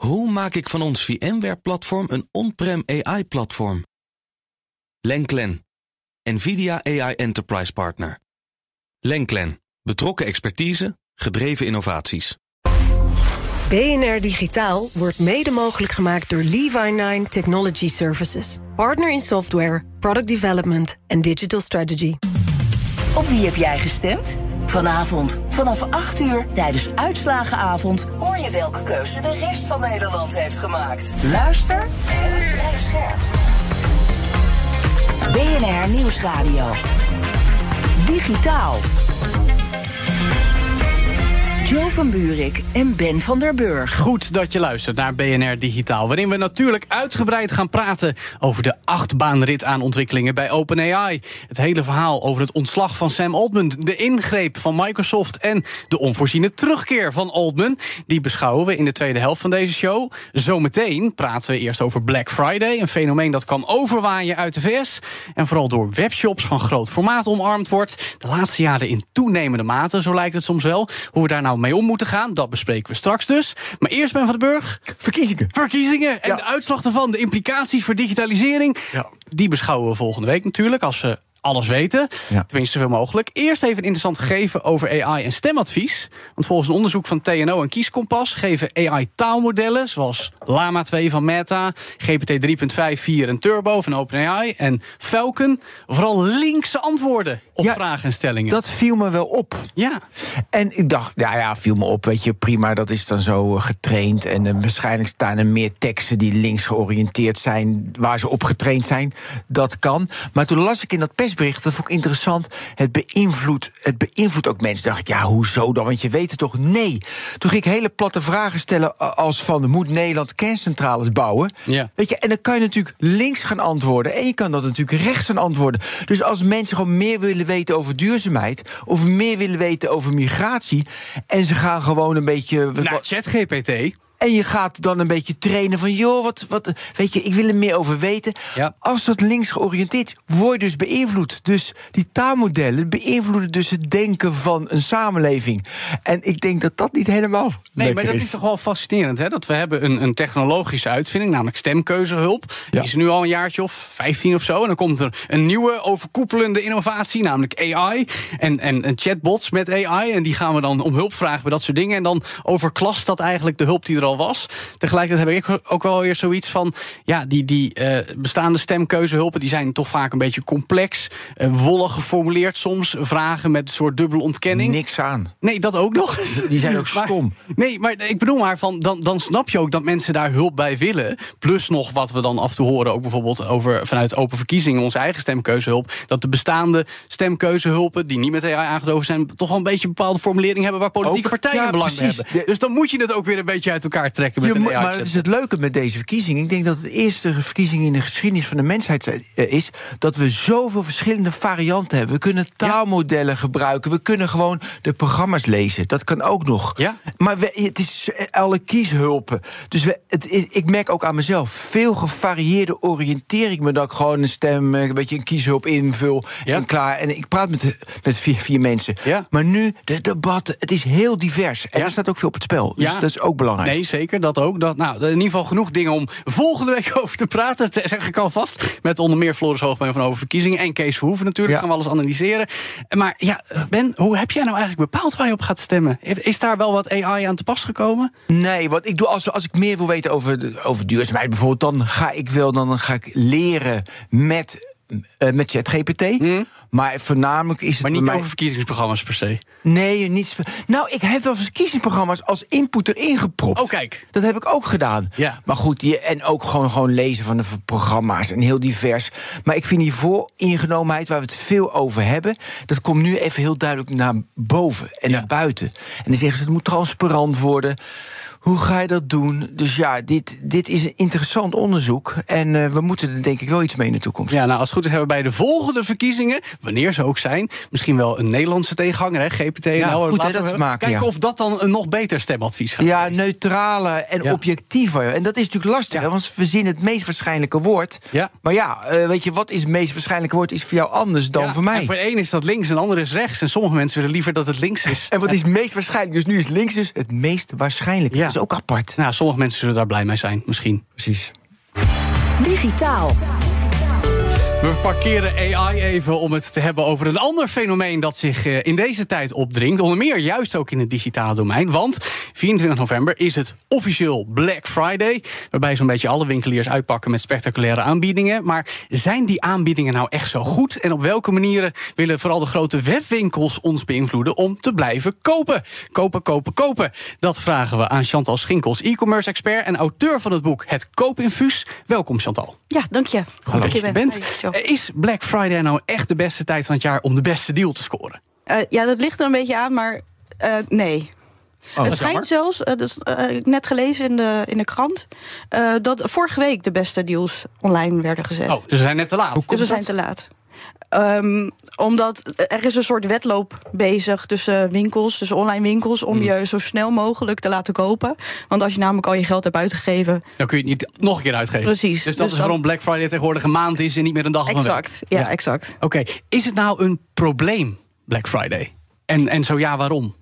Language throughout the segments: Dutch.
Hoe maak ik van ons VMware-platform een on-prem AI-platform? Lenklen, NVIDIA AI Enterprise Partner. Lenklen, betrokken expertise, gedreven innovaties. BNR Digitaal wordt mede mogelijk gemaakt door Levi9 Technology Services. Partner in software, product development en digital strategy. Op wie heb jij gestemd? Vanavond vanaf 8 uur tijdens Uitslagenavond hoor je welke keuze de rest van Nederland heeft gemaakt. Luister en blijf scherp. BNR Nieuwsradio. Digitaal. Joe van Buurik en Ben van der Burg. Goed dat je luistert naar BNR Digitaal, waarin we natuurlijk uitgebreid gaan praten over de achtbaanrit aan ontwikkelingen bij OpenAI. Het hele verhaal over het ontslag van Sam Altman, de ingreep van Microsoft en de onvoorziene terugkeer van Altman. Die beschouwen we in de tweede helft van deze show. Zometeen praten we eerst over Black Friday, een fenomeen dat kan overwaaien uit de VS en vooral door webshops van groot formaat omarmd wordt. De laatste jaren in toenemende mate, zo lijkt het soms wel. Hoe we daar nou mee om moeten gaan, dat bespreken we straks dus. Maar eerst Ben van den Burg. Verkiezingen. Verkiezingen en Ja. de uitslag daarvan, de implicaties voor digitalisering. Ja. Die beschouwen we volgende week natuurlijk, als we alles weten. Ja. Tenminste, zoveel mogelijk. Eerst even interessant gegeven over AI en stemadvies. Want volgens een onderzoek van TNO en Kieskompas... geven AI-taalmodellen, zoals Lama 2 van Meta... GPT 3.5, 4 en Turbo van OpenAI... en Falcon, vooral linkse antwoorden op Ja, vragen en stellingen. Dat viel me wel op. ja, En ik dacht, ja, ja, viel me op, weet je, prima, dat is dan zo eh, getraind. En eh, waarschijnlijk staan er meer teksten die links georiënteerd zijn, waar ze op getraind zijn. Dat kan. Maar toen las ik in dat persbericht, dat vond ik interessant, het beïnvloedt, het beïnvloedt ook mensen. Dacht ik, ja, hoezo dan? Want je weet het toch? Nee. Toen ging ik hele platte vragen stellen, als van, moet Nederland kerncentrales bouwen? Ja. Weet je, en dan kan je natuurlijk links gaan antwoorden. En je kan dat natuurlijk rechts gaan antwoorden. Dus als mensen gewoon meer willen weten over duurzaamheid. of meer willen weten over migratie. en ze gaan gewoon een beetje. nou, ChatGPT... en je gaat dan een beetje trainen van, joh, wat, wat. Weet je, ik wil er meer over weten. Ja. Als dat links georiënteerd is, word je dus beïnvloed. Dus die taalmodellen beïnvloeden dus het denken van een samenleving. En ik denk dat dat niet helemaal. Nee, maar dat is toch wel fascinerend, hè? Dat we hebben een, een technologische uitvinding, namelijk stemkeuzehulp. Die Ja. is er nu al een jaartje of 15 of zo. En dan komt er een nieuwe overkoepelende innovatie, namelijk AI. En, en, en chatbots met AI. En die gaan we dan om hulp vragen bij dat soort dingen. En dan overklast dat eigenlijk de hulp die er al was. Tegelijkertijd heb ik ook wel weer zoiets van... ja, die, die eh, bestaande stemkeuzehulpen... die zijn toch vaak een beetje complex. eh, wollig geformuleerd soms. Vragen met een soort dubbele ontkenning. Niks aan. Nee, dat ook nog. Die zijn ook Maar- stom. Nee, maar ik bedoel maar, van, dan, dan snap je ook dat mensen daar hulp bij willen. Plus nog wat we dan af en toe horen, ook bijvoorbeeld over vanuit open verkiezingen, onze eigen stemkeuzehulp. Dat de bestaande stemkeuzehulpen, die niet met AI aangedoven zijn, toch wel een beetje een bepaalde formulering hebben waar politieke Ook, partijen ja, belang bij hebben. Dus dan moet je het ook weer een beetje uit elkaar trekken met Je een maar het is het leuke met deze verkiezing. Ik denk dat het de eerste verkiezing in de geschiedenis van de mensheid eh, is. dat we zoveel verschillende varianten hebben. We kunnen taalmodellen gebruiken. We kunnen gewoon de programma's lezen. Dat kan ook nog. Ja. Maar we- het is alle kieshulpen. Dus we, het, is- ik merk ook aan mezelf. veel gevarieerde oriënteer ik me dat ik gewoon een stem. eh, een beetje een kieshulp invul. Ja. En klaar. En ik praat met, met vier, vier mensen. Ja. Maar nu, de debatten. Het is heel divers. En Ja. er staat ook veel op het spel. Dus Ja. dat is ook belangrijk. Nee, zeker, dat ook. Dat, nou, in ieder geval genoeg dingen om volgende week over te praten. Dat zeg ik alvast. Met onder meer Floris Hoogman van Over Verkiezingen. En Kees Verhoeven natuurlijk. Ja. Gaan we alles analyseren. Maar ja, Ben, hoe heb jij nou eigenlijk bepaald waar je op gaat stemmen? Is daar wel wat AI aan te pas gekomen? Nee, wat ik doe als, als ik meer wil weten over, over duurzaamheid bijvoorbeeld, dan ga ik wel dan ga ik leren met, eh, met ChatGPT. Maar voornamelijk is het Hmm. Maar niet mij- over verkiezingsprogramma's per se. Nee, niet. Nou, ik heb wel verkiezingsprogramma's als input erin gepropt. Oh, kijk. Dat heb ik ook gedaan. Ja. Maar goed, die, en ook gewoon, gewoon lezen van de programma's en heel divers. Maar ik vind die vooringenomenheid, waar we het veel over hebben, dat komt nu even heel duidelijk naar boven en Ja. naar buiten. En dan zeggen ze het moet transparant worden. Hoe ga je dat doen? Dus ja, dit, dit is een interessant onderzoek. En eh, we moeten er denk ik wel iets mee in de toekomst. Ja, nou, als het goed is hebben we bij de volgende verkiezingen, wanneer ze ook zijn, misschien wel een Nederlandse tegenhanger, hè, GPT. Ja, nou, goed, laten dat we maken, Kijken ja. of dat dan een nog beter stemadvies gaat. Ja, neutrale en Ja. objectiever. En dat is natuurlijk lastig, hè, want we zien het meest waarschijnlijke woord. Ja. Maar ja, eh, weet je, wat is het meest waarschijnlijke woord is voor jou anders dan voor mij. En voor een is dat links en de ander is rechts. En sommige mensen willen liever dat het links is. En wat is het meest waarschijnlijk? Dus nu is links dus het meest waarschijnlijke. Ja. Dat is ook apart. Nou, sommige mensen zullen daar blij mee zijn, misschien. Precies. Digitaal. We parkeren AI even om het te hebben over een ander fenomeen dat zich eh, in deze tijd opdringt. Onder meer juist ook in het digitale domein. Want 24 november is het officieel Black Friday. Waarbij zo'n beetje alle winkeliers uitpakken met spectaculaire aanbiedingen. Maar zijn die aanbiedingen nou echt zo goed? En op welke manieren willen vooral de grote webwinkels ons beïnvloeden om te blijven kopen? Kopen, kopen, kopen. Dat vragen we aan Chantal Schinkels, e-commerce expert en auteur van het boek Het Koopinfuus. Welkom Chantal. Ja, dank je. Goed dat je bent. Joe. Is Black Friday nou echt de beste tijd van het jaar om de beste deal te scoren? Eh, ja, dat ligt er een beetje aan, maar eh, nee. dat het schijnt jammer. zelfs, eh, dus, eh, ik net gelezen in de, in de krant, eh, dat vorige week de beste deals online werden gezet. Oh, dus we zijn net te laat. dus we zijn te laat. Ehm, omdat er is een soort wedloop bezig tussen winkels, tussen online winkels, om je zo snel mogelijk te laten kopen. Want als je namelijk al je geld hebt uitgegeven, Dan kun je het niet nog een keer uitgeven. Precies. Dus dat Dus is waarom Black Friday tegenwoordig een maand is en niet meer een dag een week. exact. Ja, exact. Oké, is het nou een probleem, Black Friday? En, en zo ja, waarom?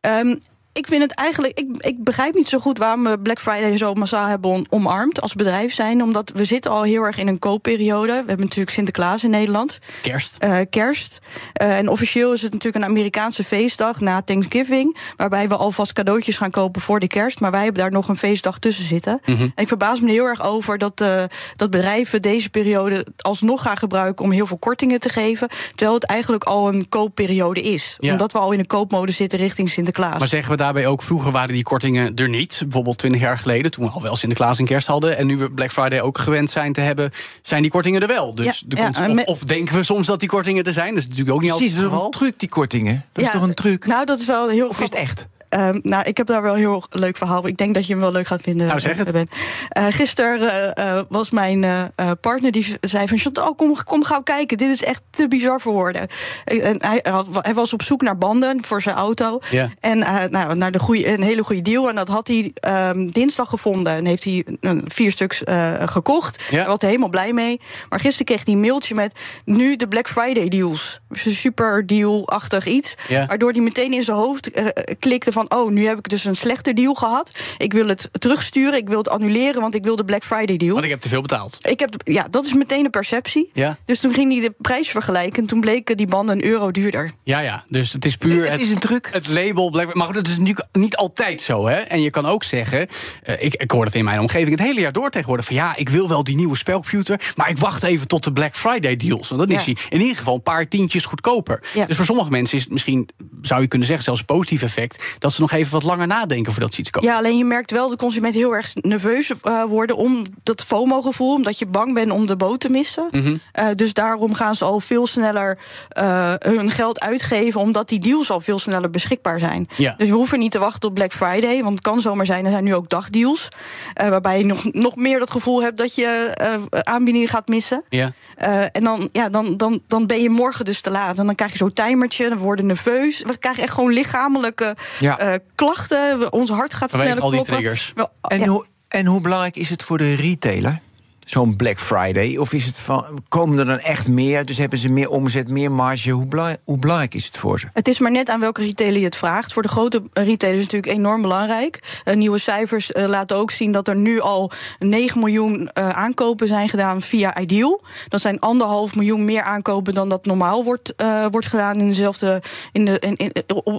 Ehm, ik vind het eigenlijk. Ik, ik begrijp niet zo goed waarom we Black Friday zo massaal hebben omarmd als bedrijf zijn. Omdat we zitten al heel erg in een koopperiode. We hebben natuurlijk Sinterklaas in Nederland. Kerst. eh, kerst. Eh, en officieel is het natuurlijk een Amerikaanse feestdag na Thanksgiving. Waarbij we alvast cadeautjes gaan kopen voor de kerst. Maar wij hebben daar nog een feestdag tussen zitten. Mhm. En ik verbaas me er heel erg over dat, eh, dat bedrijven deze periode alsnog gaan gebruiken om heel veel kortingen te geven. Terwijl het eigenlijk al een koopperiode is. Ja. Omdat we al in een koopmode zitten richting Sinterklaas. Maar zeggen we daarbij ook, vroeger waren die kortingen er niet. Bijvoorbeeld 20 jaar geleden, toen we al wel Sinterklaas en kerst hadden. En nu we Black Friday ook gewend zijn te hebben, zijn die kortingen er wel. Dus Ja, er komt- of, denken we soms dat die kortingen er zijn? Dat is natuurlijk ook niet Precies, altijd dat het is een truc, die kortingen? Dat is toch een truc? Nou, dat is wel heel of is het grappig. echt? Ehm, nou, ik heb daar wel een heel leuk verhaal. Ik denk dat je hem wel leuk gaat vinden. Nou, zeg het. eh, Ben. Eh, gisteren eh, was mijn partner die zei van... Chantal, kom, kom gauw kijken. Dit is echt te bizar voor woorden. En hij, had- hij was op zoek naar banden voor zijn auto. En nou, naar de een hele goede deal. En dat had hij ehm, dinsdag gevonden. En heeft hij vier stuks gekocht. Ja. Daar was hij helemaal blij mee. Maar gisteren kreeg hij een mailtje met... nu de Black Friday deals. Dus super deal-achtig iets. Waardoor hij meteen in zijn hoofd klikte van... oh, nu heb ik dus een slechte deal gehad. Ik wil het terugsturen, ik wil het annuleren... want ik wil de Black Friday deal. Want ik heb te veel betaald. Ik heb, ja, dat is meteen een perceptie. Ja. Dus toen ging hij de prijs vergelijken... en toen bleken die banden een euro duurder. Ja, ja. Dus het is puur Het is een truc. Het label Black Maar goed, dat is natuurlijk niet altijd zo. Hè? En je kan ook zeggen, eh, ik, ik hoor het in mijn omgeving het hele jaar door tegenwoordig... van ja, ik wil wel die nieuwe spelcomputer... maar ik wacht even tot de Black Friday deals. Want dan is Ja. die in ieder geval een paar tientjes goedkoper. Ja. Dus voor sommige mensen is het misschien, zou je kunnen zeggen... zelfs een positief effect, dat ze nog even wat langer nadenken... voordat ze iets kopen. Ja, alleen je merkt wel dat consumenten heel erg nerveus eh, worden... om dat FOMO-gevoel, omdat je bang bent om de boot te missen. Mhm. Eh, dus daarom gaan ze al veel sneller eh, hun geld uitgeven... omdat die deals al veel sneller beschikbaar zijn. Ja. Dus we hoeven niet te wachten op Black Friday... want het kan zomaar zijn, er zijn nu ook dagdeals... eh, waarbij je nog, nog meer dat gevoel hebt dat je eh, aanbiedingen gaat missen. Ja. Eh, en dan, ja, dan, dan, dan ben je morgen dus te laat. En dan krijg je zo'n timertje, dan worden nerveus. We krijgen echt gewoon lichamelijke Ja. Eh, klachten. We- Ons hart gaat Vanwege sneller al die kloppen. triggers. Wel, En, ja. hoe, en hoe belangrijk is het voor de retailer? Zo'n Black Friday? Of is het van, komen er dan echt meer? Dus hebben ze meer omzet, meer marge? Hoe hoe belangrijk is het voor ze? Het is maar net aan welke retailer je het vraagt. Voor de grote retailers is het natuurlijk enorm belangrijk. Eh, nieuwe cijfers eh, laten ook zien dat er nu al 9 miljoen eh, aankopen zijn gedaan via Ideal. Dat zijn anderhalf miljoen meer aankopen dan dat normaal wordt, wordt gedaan in dezelfde, in de, in, in-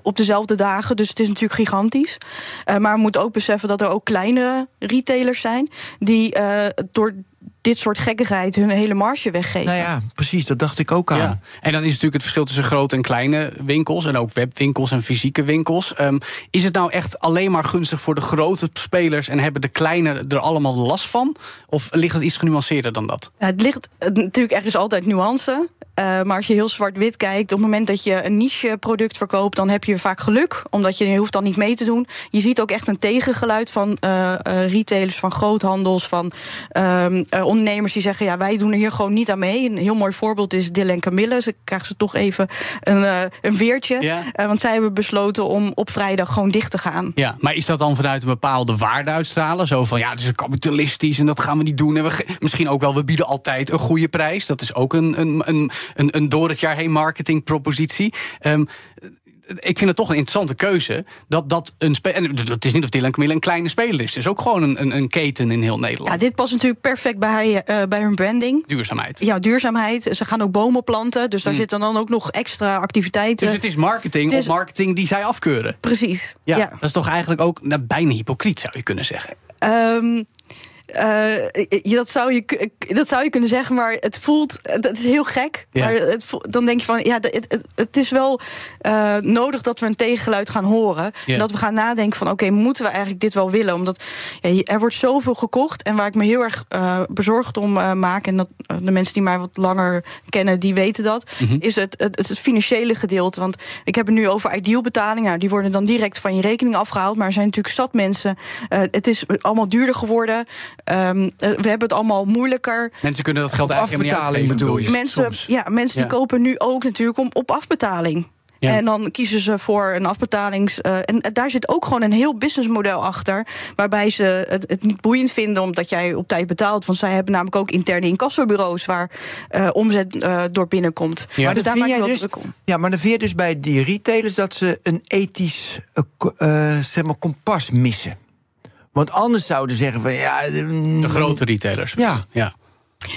op, dezelfde dagen. Dus het is natuurlijk gigantisch. Maar we moeten ook beseffen dat er ook kleine retailers zijn die door dit soort gekkigheid hun hele marge weggeven. Nou ja, precies, dat dacht ik ook aan. Ja. En dan is natuurlijk het verschil tussen grote en kleine winkels... en ook webwinkels en fysieke winkels. Ehm, is het nou echt alleen maar gunstig voor de grote spelers... en hebben de kleine er allemaal last van? Of ligt het iets genuanceerder dan dat? Ja, het ligt natuurlijk, er is altijd nuance. Eh, maar als je heel zwart-wit kijkt, op het moment dat je een niche-product verkoopt, dan heb je vaak geluk, omdat je, je hoeft dan niet mee te doen. Je ziet ook echt een tegengeluid van eh, eh, retailers, van groothandels, van ehm, eh, ondernemers die zeggen: ja, wij doen er hier gewoon niet aan mee. Een heel mooi voorbeeld is Dylan Camille. Ze krijgen ze toch even een, een veertje. Ja. Want zij hebben besloten om op vrijdag gewoon dicht te gaan. Ja, maar is dat dan vanuit een bepaalde waarde uitstralen? Zo van, ja, het is kapitalistisch en dat gaan we niet doen. En we misschien ook wel, we bieden altijd een goede prijs. Dat is ook een, een, een, een, een door het jaar heen marketingpropositie. Ehm, ik vind het toch een interessante keuze. Dat, dat een en het is niet of Dylan Camille een kleine speler is. Het is ook gewoon een, een, een keten in heel Nederland. Ja, dit past natuurlijk perfect bij, eh, bij hun branding. Duurzaamheid. Ja, duurzaamheid. Ze gaan ook bomen planten. Dus daar Mm. zitten dan ook nog extra activiteiten. Dus het is marketing op marketing die zij afkeuren. Precies. Ja, ja. dat is toch eigenlijk ook nou, bijna hypocriet, zou je kunnen zeggen. Ehm, eh, je- dat, zou je, k- dat zou je kunnen zeggen, maar het voelt. Dat is heel gek. Ja. Maar het voelt- dan denk je van ja, het, het, het is wel eh, nodig dat we een tegengeluid gaan horen. Ja. En dat we gaan nadenken van oké, moeten we eigenlijk dit wel willen? Omdat ja, er wordt zoveel gekocht. En waar ik me heel erg eh, bezorgd om eh, maak, en dat eh, de mensen die mij wat langer kennen, die weten dat, Mhm. is het, het, het financiële gedeelte. Want ik heb het nu over ideal betalingen. Nou, die worden dan direct van je rekening afgehaald. Maar er zijn natuurlijk zat mensen. Eh, het is allemaal duurder geworden. Ehm, eh, we hebben het allemaal moeilijker. Mensen kunnen dat geld Op eigenlijk niet bedoel je? Mensen, soms. ja, mensen Ja. die kopen nu ook natuurlijk om, op afbetaling. Ja. En dan kiezen ze voor een afbetalings. eh, en daar zit ook gewoon een heel businessmodel achter. Waarbij ze het, het niet boeiend vinden omdat jij op tijd betaalt. Want zij hebben namelijk ook interne incassobureaus waar eh, omzet eh, door binnenkomt. Ja. Maar Dus daar maak wel dus, druk om. ja, maar dan vind je dus bij die retailers dat ze een ethisch eh, eh, zeg maar, kompas missen. Want anders zouden ze zeggen van ja. De grote retailers. Ja. ja.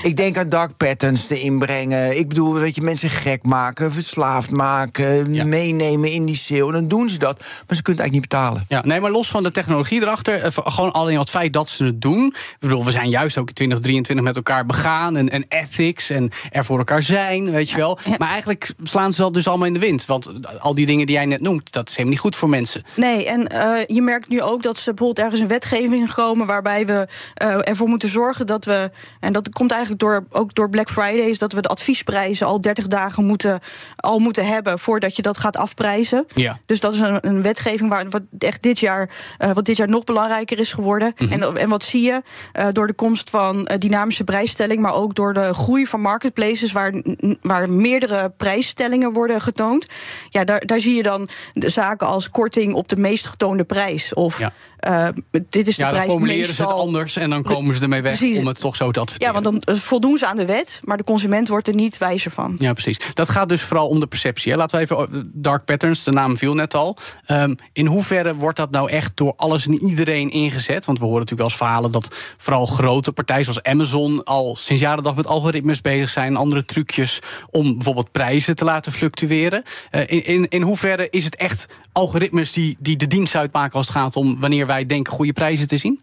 Ik denk aan dark patterns te inbrengen. Ik bedoel, weet je, mensen gek maken, verslaafd maken, Ja. meenemen in die sale. Dan doen ze dat, maar ze kunnen het eigenlijk niet betalen. Ja, nee, maar los van de technologie erachter, eh, gewoon alleen het feit dat ze het doen. Ik bedoel, we zijn juist ook in 2023 met elkaar begaan en, en ethics en er voor elkaar zijn, weet je wel. Maar eigenlijk slaan ze dat dus allemaal in de wind. Want al die dingen die jij net noemt, dat is helemaal niet goed voor mensen. Nee, en eh, je merkt nu ook dat ze bijvoorbeeld ergens een wetgeving komen waarbij we eh, ervoor moeten zorgen dat we, en dat komt eigenlijk door, ook door Black Friday, is dat we de adviesprijzen al 30 dagen moeten, al moeten hebben voordat je dat gaat afprijzen. Ja. Dus dat is een, een wetgeving waar wat echt dit jaar, eh, wat dit jaar nog belangrijker is geworden. Mhm. en, en wat zie je? Eh, door de komst van eh, dynamische prijsstelling, maar ook door de groei van marketplaces waar, waar meerdere prijsstellingen worden getoond. Ja, daar, daar zie je dan de zaken als korting op de meest getoonde prijs. Of Ja. Eh, dit is de Ja, dan prijs formuleren ze het anders en dan komen ze ermee weg Precies. om het toch zo te Ja, adverteren. want dan eh, voldoen ze aan de wet, maar de consument wordt er niet wijzer van. Ja, precies. Dat gaat dus vooral om de perceptie. Hè. Laten we even. oh, Dark patterns, de naam viel net al. Ehm, in hoeverre wordt dat nou echt door alles en iedereen ingezet? Want we horen natuurlijk wel eens verhalen dat vooral grote partijen zoals Amazon al sinds jaren dag met algoritmes bezig zijn. Andere trucjes om bijvoorbeeld prijzen te laten fluctueren. Eh, in, in, in hoeverre is het echt algoritmes die, die de dienst uitmaken als het gaat om wanneer wij denken goede prijzen te zien?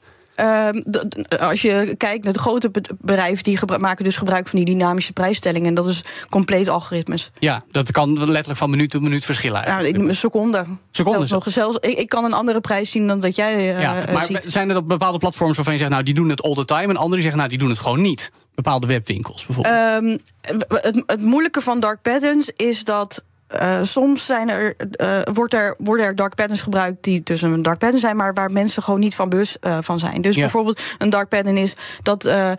D- als je kijkt naar de grote be- bedrijven, die maken dus gebruik van die dynamische prijsstellingen. En dat is compleet algoritmes. Ja, dat kan letterlijk van minuut tot minuut verschillen. Nou, ik, een seconde. Seconde Zelfs nog, zelfs, ik, ik kan een andere prijs zien dan dat jij eh, Ja, eh, maar ziet. zijn er bepaalde platforms waarvan je zegt, nou die doen het all the time, en anderen zeggen, nou die doen het gewoon niet? Bepaalde webwinkels bijvoorbeeld. Ehm, het, het moeilijke van dark patterns is dat. Eh, soms zijn er, eh, wordt er, worden er dark patterns gebruikt die dus een dark pattern zijn, maar waar mensen gewoon niet van bewust eh, van zijn. Dus Ja. bijvoorbeeld een dark pattern is dat. eh,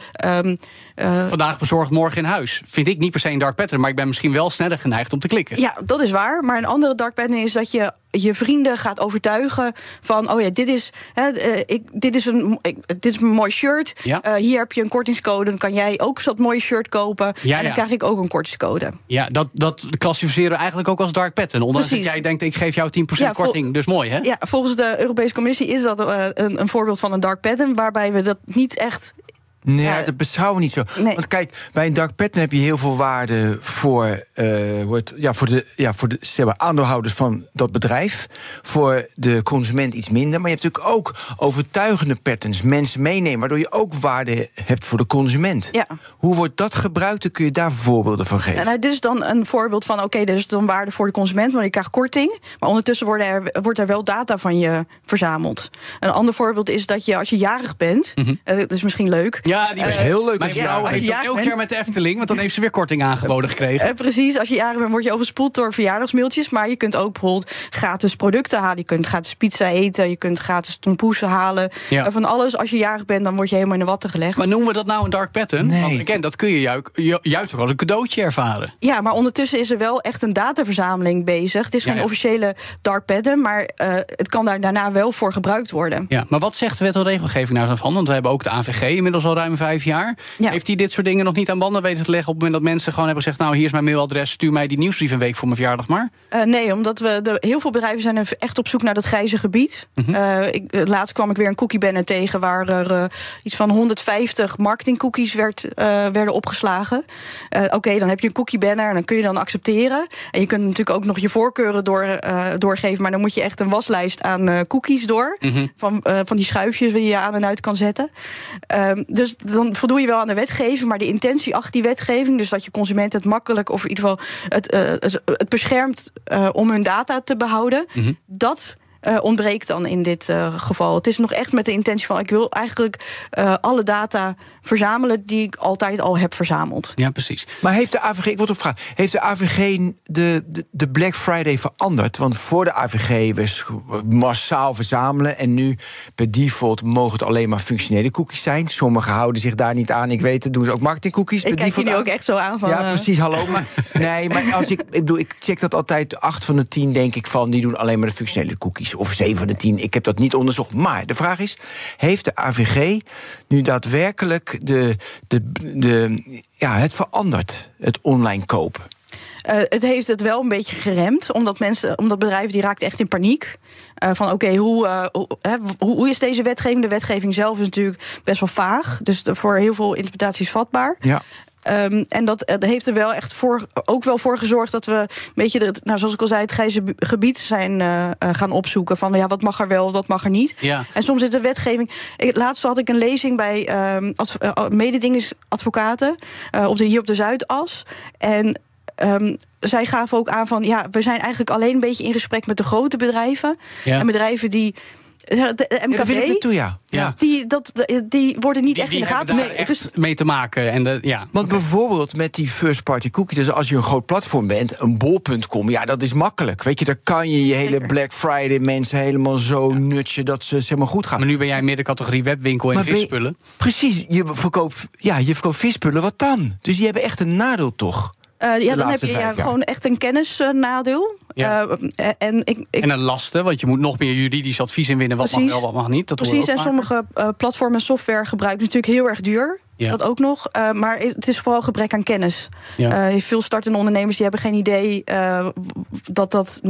eh, Vandaag bezorgd, morgen in huis. Vind ik niet per se een dark pattern, maar ik ben misschien wel sneller geneigd om te klikken. Ja, dat is waar. Maar een andere dark pattern is dat je je vrienden gaat overtuigen van... oh ja, dit is, hè, eh, ik, dit is, een, ik, dit is een mooi shirt. Ja. Eh, hier heb je een kortingscode. Dan kan jij ook zo'n mooie shirt kopen. Ja, en dan ja. krijg ik ook een kortingscode. Ja, dat, dat klassificeren we eigenlijk ook als dark pattern. Ondanks Precies. dat jij denkt, ik geef jou 10% Ja, vol- korting. Dus mooi, hè? Ja, volgens de Europese Commissie is dat een, een voorbeeld van een dark pattern... waarbij we dat niet echt... Nee, Ja, dat beschouwen we niet zo. nee. Want kijk, bij een dark pattern heb je heel veel waarde voor, eh, hoe het- ja, voor de, ja, voor de zeg maar, aandeelhouders van dat bedrijf. Voor de consument iets minder. Maar je hebt natuurlijk ook overtuigende patterns, mensen meenemen, waardoor je ook waarde hebt voor de consument. Ja. Hoe wordt dat gebruikt? Dan kun je daar voorbeelden van geven. En nou, dit is dan een voorbeeld van, oké, dit is dan waarde voor de consument, want je krijgt korting. Maar ondertussen worden er, wordt er wel data van je verzameld. Een ander voorbeeld is dat je als je jarig bent, eh, dat is misschien leuk. Ja, die is heel leuk Mijn vrouw heeft Ja, elk en- jaar met de Efteling, want dan heeft ze weer korting aangeboden gekregen. Eh, precies, als je jarig bent word je overspoeld door verjaardagsmailtjes. Maar je kunt ook bijvoorbeeld gratis producten halen. Je kunt gratis pizza eten, je kunt gratis tompoesen halen. Ja. Eh, van alles, als je jarig bent, dan word je helemaal in de watten gelegd. Maar noemen we dat nou een dark pattern? Nee. Want again, dat kun je ju- ju- juist ook als een cadeautje ervaren. Ja, maar ondertussen is er wel echt een dataverzameling bezig. Het is Ja, geen ja. officiële dark pattern, maar eh, het kan daar daarna wel voor gebruikt worden. Ja, maar wat zegt de wet en regelgeving nou van? Want we hebben ook de AVG inmiddels al ruim vijf jaar. Ja. Heeft hij dit soort dingen nog niet aan banden weten te leggen... op het moment dat mensen gewoon hebben gezegd... nou, hier is mijn mailadres, stuur mij die nieuwsbrief een week voor mijn verjaardag maar? Uh, nee, omdat we de, heel veel bedrijven zijn echt op zoek naar dat grijze gebied. Mm -hmm. uh, ik, laatst kwam ik weer een cookie banner tegen... waar er uh, iets van 150 marketingcookies werd, werden opgeslagen. Oké, okay, dan heb je een cookie banner en dan kun je dan accepteren. En je kunt natuurlijk ook nog je voorkeuren door, doorgeven... maar dan moet je echt een waslijst aan cookies door... Mm -hmm. van, van die schuifjes die je aan en uit kan zetten. Ehm, dus dan voldoe je wel aan de wetgeving... maar de intentie achter die wetgeving... dus dat je consumenten het makkelijk... of in ieder geval het, het beschermt uh, om hun data te behouden. Mm -hmm. Dat uh, ontbreekt dan in dit uh, geval. Het is nog echt met de intentie van: ik wil eigenlijk uh, alle data verzamelen die ik altijd al heb verzameld. Ja, precies. Maar heeft de AVG, ik wil toch vragen, heeft de AVG de, de, de Black Friday veranderd? Want voor de AVG was massaal verzamelen en nu per default mogen het alleen maar functionele cookies zijn. Sommigen houden zich daar niet aan. Ik weet het, doen ze ook marketingcookies. Ik kijk jullie ook echt zo aan van. Ja, precies. Hallo. Maar, nee, maar als ik, ik bedoel, ik check dat altijd. Acht van de tien denk ik van, die doen alleen maar de functionele cookies of 7 van de 10. Ik heb dat niet onderzocht. Maar de vraag is: heeft de AVG nu daadwerkelijk de, de, de, ja, het veranderd, het online kopen? Uh, het heeft het wel een beetje geremd, omdat mensen, omdat bedrijven die raakten echt in paniek. Uh, van oké, okay, hoe, uh, hoe, hoe, is deze wetgeving? De wetgeving zelf is natuurlijk best wel vaag, dus voor heel veel interpretaties vatbaar. Ja. Um, en dat, dat, heeft er wel echt voor, ook wel voor gezorgd dat we een beetje, de, nou, zoals ik al zei, het grijze gebied zijn uh, gaan opzoeken. Van ja, wat mag er wel, wat mag er niet. Ja. En soms zit de wetgeving. Laatst had ik een lezing bij um, uh, mededingingsadvocaten uh, op de, hier op de Zuidas. En um, zij gaven ook aan van ja, we zijn eigenlijk alleen een beetje in gesprek met de grote bedrijven. Ja. En bedrijven die. De MKB, ja, dat toe, ja. Ja. Die, dat, die worden niet Die, echt die in de gaten. daar Nee, echt dus mee te maken. En de, ja. Want bijvoorbeeld met die first party cookie, dus als je een groot platform bent, een bol.com, ja, dat is makkelijk. Weet je, daar kan je je hele Zeker. Black Friday mensen helemaal zo nutchen dat ze zeg maar goed gaan. Maar nu ben jij middencategorie webwinkel en Maar je- visspullen. Precies, je verkoopt, ja, je verkoopt visspullen, wat dan? Dus die hebben echt een nadeel toch? Eh, ja, dan heb je ja, gewoon echt een kennisnadeel. Ja. Eh, en ik, ik, En een lasten, want je moet nog meer juridisch advies inwinnen. Wat Precies. mag wel, wat mag niet. Dat Precies, en sommige eh, platformen en software gebruiken natuurlijk heel erg duur. Ja. Dat ook nog. Maar het is vooral gebrek aan kennis. Ja. Veel startende ondernemers die hebben geen idee dat dat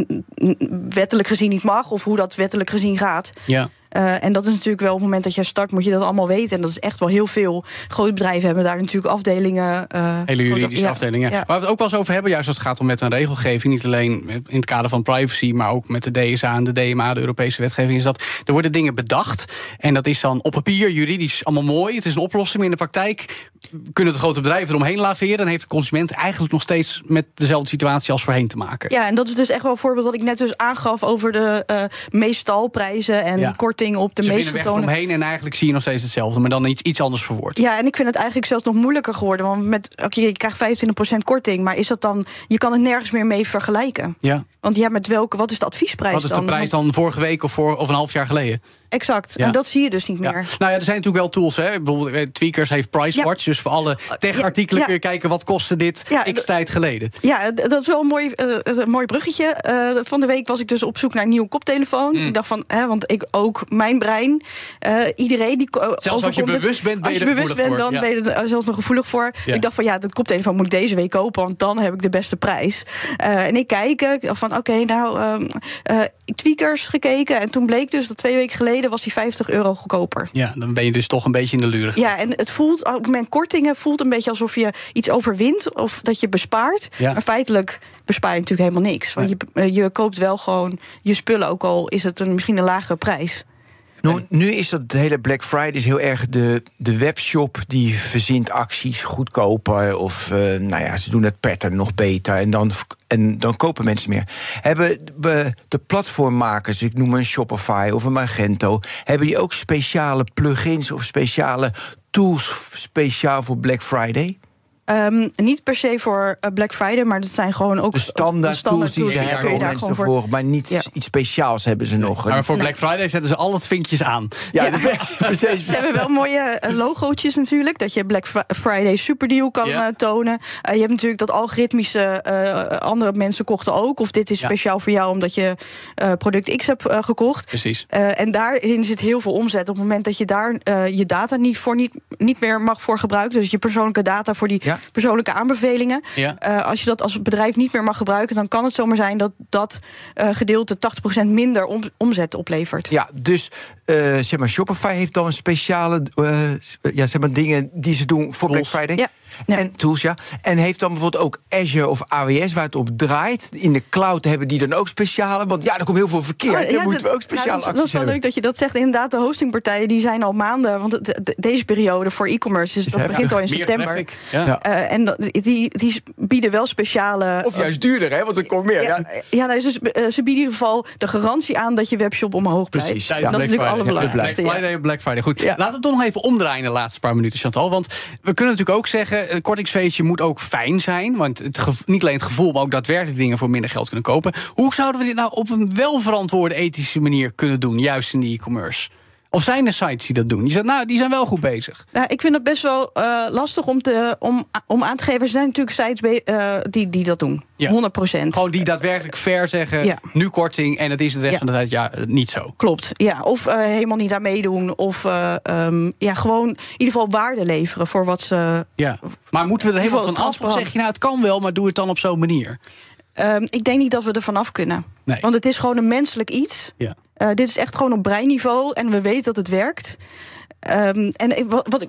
wettelijk gezien niet mag. Of hoe dat wettelijk gezien gaat. Ja. Eh, en dat is natuurlijk wel op het moment dat jij start, moet je dat allemaal weten. En dat is echt wel heel veel. Grote bedrijven hebben daar natuurlijk afdelingen. eh, Hele juridische ja, afdelingen. ja. Waar we het ook wel eens over hebben, juist als het gaat om met een regelgeving. Niet alleen in het kader van privacy, maar ook met de DSA en de DMA, de Europese wetgeving. Is dat er worden dingen bedacht. En dat is dan op papier juridisch allemaal mooi. Het is een oplossing. Maar in de praktijk kunnen de grote bedrijven eromheen laveren. En heeft de consument eigenlijk nog steeds met dezelfde situatie als voorheen te maken. Ja, en dat is dus echt wel een voorbeeld wat ik net dus aangaf over de eh meestalprijzen en Ja. Korting op de Ze meest vinden weg eromheen en eigenlijk zie je nog steeds hetzelfde. Maar dan iets, iets anders verwoord. Ja, en ik vind het eigenlijk zelfs nog moeilijker geworden. Want met, oké, je krijgt 25% korting, maar is dat dan. Je kan het nergens meer mee vergelijken. Ja. Want ja, met welke, wat is de adviesprijs Wat is de dan? prijs dan vorige week of, voor, of een half jaar geleden? Exact. Ja. En dat zie je dus niet Ja. meer. Nou ja, er zijn natuurlijk wel tools. Hè? Bijvoorbeeld eh, Tweakers heeft PriceWatch. Dus voor alle tech-artikelen ja. kun je kijken... wat kostte dit Ja, x tijd geleden. Ja, dat is wel een mooi, eh, een mooi bruggetje. Eh, van de week was ik dus op zoek naar een nieuwe koptelefoon. Mm. Ik dacht van, hè, want ik ook, mijn brein, eh, iedereen die. eh, als je het- bewust bent, ben als je je er bewust bent, dan ben je er zelfs nog gevoelig voor. Ja. Ik dacht van, ja, dat koptelefoon moet ik deze week kopen, want dan heb ik de beste prijs. Eh, en ik kijk, eh, van, oké, nou, ehm eh, tweakers gekeken. En toen bleek dus dat twee weken geleden was die 50 euro goedkoper. Ja, dan ben je dus toch een beetje in de luren. Ja, en het voelt op het moment kortingen voelt een beetje alsof je iets overwint of dat je bespaart. Ja. Maar feitelijk bespaar je natuurlijk helemaal niks. Want je, je koopt wel gewoon je spullen, ook al is het een, misschien een lagere prijs. Nou, nu is dat hele Black Friday is heel erg de, de webshop die verzint acties goedkoper. Of eh, nou ja, ze doen het pattern nog beter. En dan, en dan kopen mensen meer. Hebben we de platformmakers, ik noem een Shopify of een Magento, hebben die ook speciale plugins of speciale tools speciaal voor Black Friday? Um, niet per se voor uh, Black Friday, maar dat zijn gewoon ook de standaard, de standaard tools die ze hebben om mensen voor, maar niet ja. iets speciaals hebben ze nog. Maar voor Black Friday zetten ze al het vinkjes aan. Ja, ja. precies. Ze hebben wel mooie uh, logootjes natuurlijk, dat je Black Friday superdeal kan uh, tonen. je hebt natuurlijk dat algoritmische andere mensen kochten ook, of dit is speciaal voor jou omdat je product X hebt gekocht. Precies. en daarin zit heel veel omzet. Op het moment dat je daar je data niet voor niet, niet meer mag voor gebruiken, dus je persoonlijke data voor die persoonlijke aanbevelingen. Ja. Uh, als je dat als bedrijf niet meer mag gebruiken, dan kan het zomaar zijn dat dat uh, gedeelte 80% minder om, omzet oplevert. Ja, dus uh, zeg maar, Shopify heeft dan een speciale ja, zeg maar, dingen die ze doen voor Black Friday. Ja. Ja. En tools, ja. En heeft dan bijvoorbeeld ook Azure of AWS, waar het op draait. In de cloud hebben die dan ook speciale. Want ja, er komt heel veel verkeer. Oh, dan moeten we ook speciale nou, dat, is, wel leuk dat je dat zegt. Inderdaad, de hostingpartijen die zijn al maanden. Want de, deze periode voor e-commerce, dus dat begint al in september. Ja. Uh, en die, die bieden wel speciale. Of juist duurder, hè? Want er komt meer. Ja, nou, uh, ze bieden in ieder geval de garantie aan dat je webshop omhoog blijft. Precies. Dat is natuurlijk allerbelangrijkste. Black Friday, Black Friday. Goed. Laten we het toch nog even omdraaien de laatste paar minuten, Chantal. Want we kunnen natuurlijk ook zeggen een kortingsfeestje moet ook fijn zijn. Want het niet alleen het gevoel, maar ook daadwerkelijk dingen voor minder geld kunnen kopen. Hoe zouden we dit nou op een welverantwoorde ethische manier kunnen doen, juist in de e-commerce? Of zijn er sites die dat doen? Die zegt, nou, die zijn wel goed bezig. Nou, ik vind het best wel uh, lastig om, te, om, om aan te geven. Er zijn natuurlijk sites uh, die, die dat doen. Ja. 100% Gewoon die daadwerkelijk ver zeggen, ja. nu korting... en het is de rest ja. van de tijd ja, niet zo. Klopt, ja. Of uh, helemaal niet aan meedoen. Of um, ja, gewoon in ieder geval waarde leveren voor wat ze... Ja. Maar moeten we er helemaal van af? Of zeg je, nou, het kan wel, maar doe het dan op zo'n manier? Um, ik denk niet dat we er vanaf kunnen. Nee. Want het is gewoon een menselijk iets. Ja. Uh, dit is echt gewoon op breinniveau en we weten dat het werkt. Um, en wat, wat,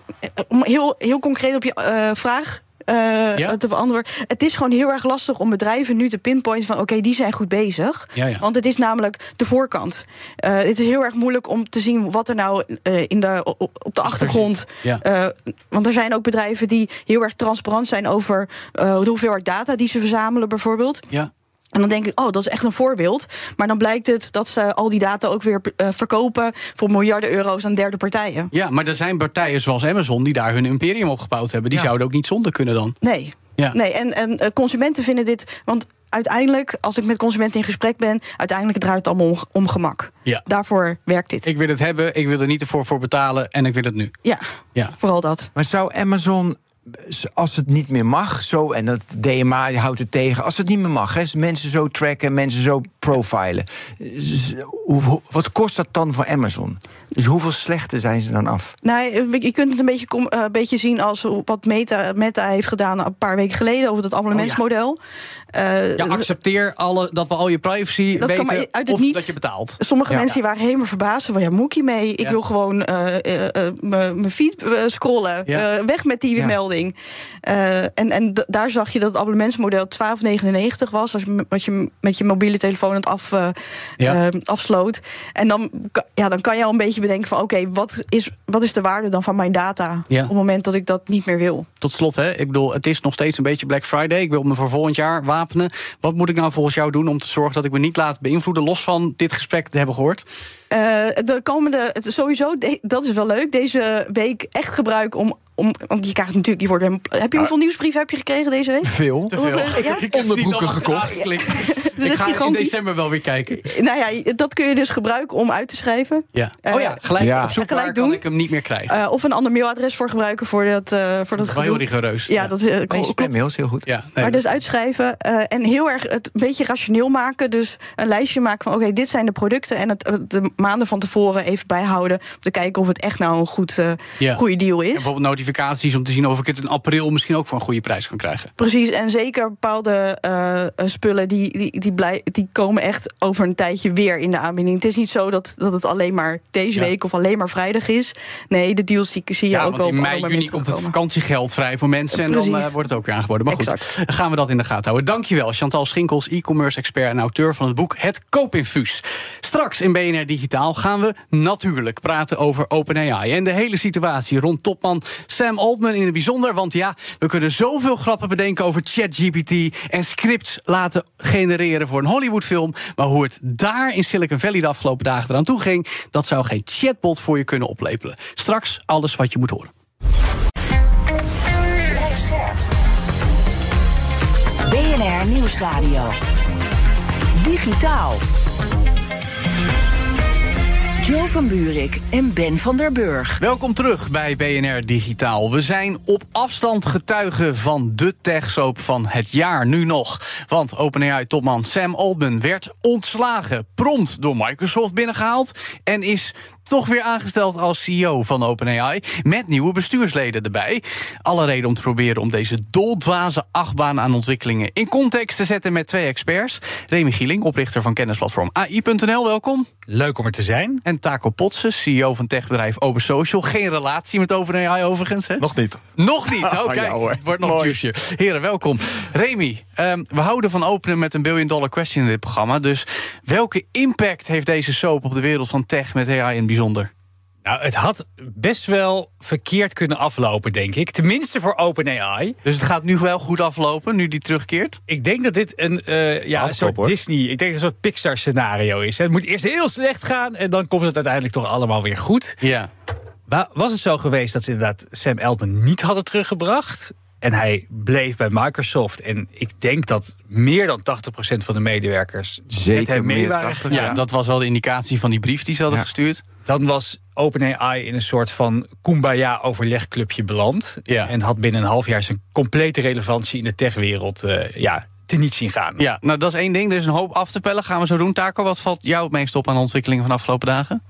om heel, heel concreet op je uh, vraag uh, ja? te beantwoorden. Het is gewoon heel erg lastig om bedrijven nu te pinpointen van oké, okay, die zijn goed bezig. Ja, ja. Want het is namelijk de voorkant. Uh, het is heel erg moeilijk om te zien wat er nou uh, in de, op, de achtergrond. want er zijn ook bedrijven die heel erg transparant zijn over de hoeveelheid data die ze verzamelen, bijvoorbeeld. Ja. En dan denk ik, oh, dat is echt een voorbeeld. Maar dan blijkt het dat ze al die data ook weer uh, verkopen voor miljarden euro's aan derde partijen. Ja, maar er zijn partijen zoals Amazon die daar hun imperium opgebouwd hebben. Die zouden ook niet zonder kunnen dan. Nee. Ja. Nee, en, en uh, consumenten vinden dit. Want uiteindelijk, als ik met consumenten in gesprek ben, uiteindelijk draait het allemaal om, om gemak. Ja. Daarvoor werkt dit. Ik wil het hebben, ik wil er niet ervoor voor betalen en ik wil het nu. Ja, ja. vooral dat. Maar zou Amazon als het niet meer mag, zo, en dat DMA houdt het tegen, als het niet meer mag, hè, mensen zo tracken, mensen zo profilen. Wat kost dat dan voor Amazon? Dus hoeveel slechte zijn ze dan af? Nou, je kunt het een beetje, uh, beetje zien als wat Meta, Meta heeft gedaan een paar weken geleden over abonnementsmodel. Oh, uh, ja, accepteer alle, dat we al je privacy dat weten uit of dat je betaalt. Sommige ja. mensen die waren helemaal verbaasd van ja, moet je mee? Ik wil gewoon uh, mijn feed scrollen. weg met die melding. en en daar zag je dat het abonnementsmodel 12,99 was. Als je, je met je mobiele telefoon het af, afsloot. En dan, ja, dan kan je al een beetje bedenken van oké, wat, is, wat is de waarde dan van mijn data op het moment dat ik dat niet meer wil? Tot slot, hè, ik bedoel, het is nog steeds een beetje Black Friday. Ik wil me voor volgend jaar Wat moet ik nou volgens jou doen om te zorgen dat ik me niet laat beïnvloeden, los van dit gesprek te hebben gehoord? Uh, de komende, sowieso, dat is wel leuk, deze week echt gebruiken om om, want je krijgt natuurlijk, je wordt, heb je hoeveel nieuwsbrieven heb je gekregen deze week? Veel. Te veel. Ja? Ik heb onderbroeken gekocht. dus ik ga gigantisch. in december wel weer kijken. Nou ja, dat kun je dus gebruiken om uit te schrijven. Ja. Oh ja, gelijk ja. op zoek gelijk waar doen. kan ik hem niet meer krijgen. Uh, of een ander mailadres voor gebruiken voor dat uh, voor dat, dat heel rigoureus. Ja, dat is uh, nee, spammail is heel goed. Ja, nee, maar dus uitschrijven en heel erg het een beetje rationeel maken. Dus een lijstje maken van oké, dit zijn de producten en het de maanden van tevoren even bijhouden om te kijken of het echt nou een goed goede deal is. En bijvoorbeeld notificaties om te zien of ik het in april misschien ook voor een goede prijs kan krijgen. Precies, en zeker bepaalde uh, spullen die, die, die, blij, die komen echt over een tijdje weer in de aanbieding. Het is niet zo dat, dat het alleen maar deze week of alleen maar vrijdag is. Nee, de deals die zie je ook op in mei, juni komt het vakantiegeld vrij voor mensen en dan uh, wordt het ook weer aangeboden. Maar exact. goed, gaan we dat in de gaten houden. Dankjewel, Chantal Schinkels, e-commerce expert en auteur van het boek Het Koopinfuus. Straks in BNR Digitaal gaan we natuurlijk praten over OpenAI en de hele situatie rond topman Sam Altman in het bijzonder. Want ja, we kunnen zoveel grappen bedenken over ChatGPT en scripts laten genereren voor een Hollywoodfilm. Maar hoe het daar in Silicon Valley de afgelopen dagen eraan toe ging, dat zou geen chatbot voor je kunnen oplepelen. Straks alles wat je moet horen. BNR Nieuwsradio. Digitaal. Joe van Buurik en Ben van der Burg. Welkom terug bij BNR Digitaal. We zijn op afstand getuigen van de techsoap van het jaar nu nog. Want OpenAI-topman Sam Altman werd ontslagen, prompt door Microsoft binnengehaald... en is toch weer aangesteld als CEO van OpenAI. Met nieuwe bestuursleden erbij. Alle reden om te proberen om deze doldwaze achtbaan aan ontwikkelingen in context te zetten met twee experts. Remy Gieling, oprichter van kennisplatform AI.nl, welkom. Leuk om er te zijn. En Taco Potsen, CEO van techbedrijf Open Social. Geen relatie met OpenAI overigens, hè? Nog niet. Nog niet, oké. Oh, ja, hoor. het wordt nog een. Heren, welkom. Remy, ehm, we houden van openen met een billion dollar question in dit programma. Dus welke impact heeft deze soap op de wereld van tech met AI in het bijzonder? Nou, het had best wel verkeerd kunnen aflopen, denk ik. Tenminste voor OpenAI. Dus het gaat nu wel goed aflopen, nu die terugkeert? Ik denk dat dit een, eh, ja, een soort hoor. Disney, ik denk dat het een soort Pixar-scenario is. hè. Het moet eerst heel slecht gaan en dan komt het uiteindelijk toch allemaal weer goed. Ja. Wa- Was het zo geweest dat ze inderdaad Sam Altman niet hadden teruggebracht? En hij bleef bij Microsoft. En ik denk dat meer dan 80% van de medewerkers met Zeker hem mee meer, waren 80, gegaan. Ja, dat was wel de indicatie van die brief die ze hadden Ja. gestuurd. Dan was OpenAI in een soort van Kumbaya-overlegclubje beland. Ja. En had binnen een half jaar zijn complete relevantie in de techwereld eh ja, teniet zien gaan. Ja, nou dat is één ding. Er is een hoop af te pellen. Gaan we zo doen. Taco, wat valt jou het meest op aan de ontwikkelingen van de afgelopen dagen?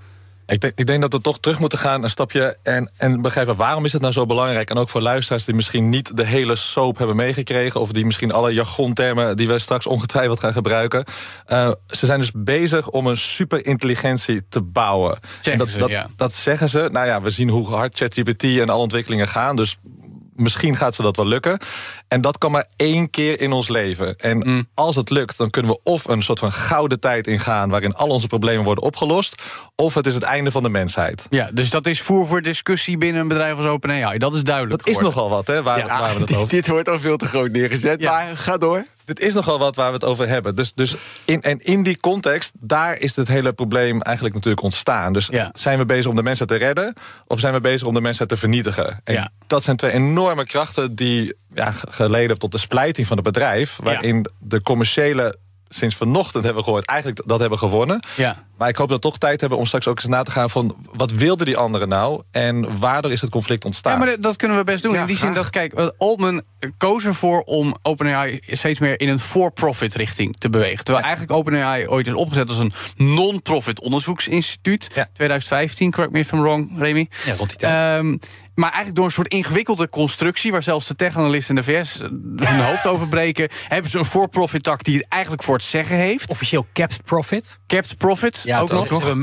Ik denk, ik denk dat we toch terug moeten gaan, een stapje. En, en begrijpen waarom is het nou zo belangrijk. En ook voor luisteraars die misschien niet de hele soap hebben meegekregen. Of die misschien alle jargontermen die we straks ongetwijfeld gaan gebruiken. Eh, ze zijn dus bezig om een superintelligentie te bouwen. En dat, ze, dat, ja. dat zeggen ze. Nou ja, we zien hoe hard ChatGPT en alle ontwikkelingen gaan. Dus misschien gaat ze dat wel lukken. En dat kan maar één keer in ons leven. En Mm. als het lukt, dan kunnen we of een soort van gouden tijd ingaan... waarin al onze problemen worden opgelost... of het is het einde van de mensheid. Ja, dus dat is voer voor discussie binnen een bedrijf als OpenAI. Dat is duidelijk Dat is nogal wat, hè, waar, Ja, waar we het over dit wordt al veel te groot neergezet, Ja. maar ga door. Dit is nogal wat waar we het over hebben. Dus, dus in, en in die context, daar is het hele probleem eigenlijk natuurlijk ontstaan. Dus Ja. zijn we bezig om de mensen te redden... of zijn we bezig om de mensen te vernietigen? En Ja. dat zijn twee enorme krachten die ja, hebben tot de splijting van het bedrijf... waarin de commerciële, sinds vanochtend hebben we gehoord... eigenlijk dat hebben gewonnen. Ja. Maar ik hoop dat we toch tijd hebben om straks ook eens na te gaan... van wat wilden die anderen nou en waardoor is het conflict ontstaan? Ja, maar dat- kunnen we best doen. Ja, in die zin dat, kijk, eh, Altman koos ervoor om OpenAI steeds meer in een for-profit richting te bewegen. Terwijl eigenlijk OpenAI ooit is opgezet als een non-profit onderzoeksinstituut. Ja. 2015, correct me if I'm wrong, Remy. Ja, rond die tijd. Ehm, maar eigenlijk door een soort ingewikkelde constructie... waar zelfs de techanalisten in de VS hun hoofd over breken... hebben ze een for-profit tak die het eigenlijk voor het zeggen heeft. Officieel capped profit. Capped profit, Ja, ook nog.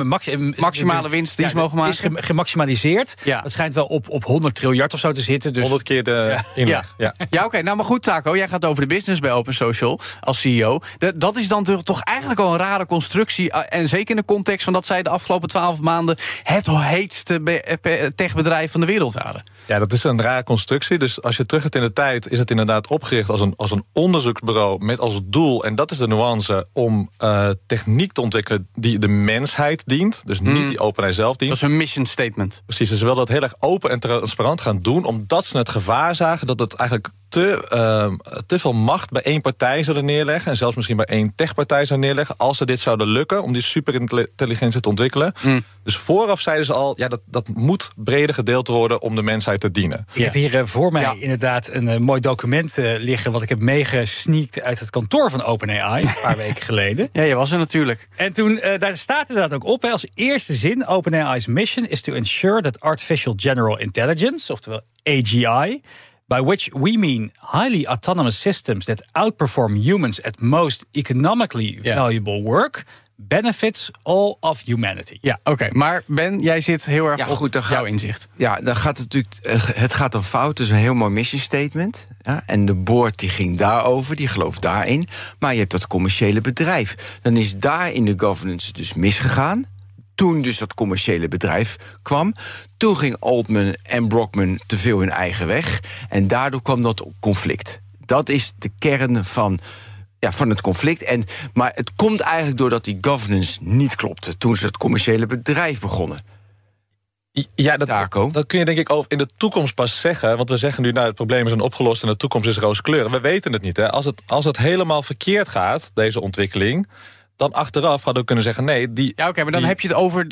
Maximale winst die ze mogen Is maken. gem- gemaximaliseerd. Ja. Dat schijnt wel op, op 100 triljard of zo te zitten. Dus 100 keer de inleg. Ja. Ja, oké. Nou, maar goed, Taco. Jij gaat over de business bij Open Social als CEO. De- dat is dan toch- eigenlijk al een rare constructie. eh, En zeker in de context van dat zij de afgelopen twaalf maanden... het heetste eh, techbedrijf van de wereld Ja, dat is een rare constructie. Dus als je terug gaat in de tijd, is het inderdaad opgericht als een, als een onderzoeksbureau met als doel, en dat is de nuance, om eh, techniek te ontwikkelen die de mensheid dient. Dus niet die OpenAI zelf dient. Dat is een mission statement. Precies, dus ze wilden dat heel erg open en transparant gaan doen, omdat ze het gevaar zagen dat het eigenlijk te, ehm, te veel macht bij één partij zouden neerleggen. En zelfs misschien bij één techpartij zouden neerleggen. Als ze dit zouden lukken om die superintelligentie te ontwikkelen. Dus vooraf zeiden ze al, ja, dat, dat moet breder gedeeld worden om de mensheid te dienen. Ik heb hier eh, voor mij inderdaad een eh, mooi document eh, liggen... wat ik heb meegesneakt uit het kantoor van OpenAI... een paar weken geleden. Ja, je was er natuurlijk. En toen, daar staat inderdaad ook op, hè, als eerste zin... OpenAI's mission is to ensure that artificial general intelligence... oftewel AGI... By which we mean highly autonomous systems that outperform humans at most economically valuable work, benefits all of humanity. Ja, oké. Maar Ben, jij zit heel erg Ja, op goed, dan jouw gaat- inzicht. Ja, dan gaat het natuurlijk. eh, Het gaat dan fout. Het is een heel mooi mission statement. Ja, en de board die ging daarover, die gelooft daarin. Maar je hebt dat commerciële bedrijf. Dan is daar in de governance dus misgegaan. Toen dus dat commerciële bedrijf kwam. Toen ging Altman en Brockman te veel hun eigen weg. En daardoor kwam dat conflict. Dat is de kern van, ja, van het conflict. En, maar het komt eigenlijk doordat die governance niet klopte. Toen ze het commerciële bedrijf begonnen. Ja, dat, dat kun je denk ik over in de toekomst pas zeggen. Want we zeggen nu, nou, het probleem is opgelost... en de toekomst is rooskleurig. We weten het niet. Hè. Als, het, als het helemaal verkeerd gaat, deze ontwikkeling... dan achteraf hadden we kunnen zeggen, nee... Die, Ja, oké, maar dan die- heb je het over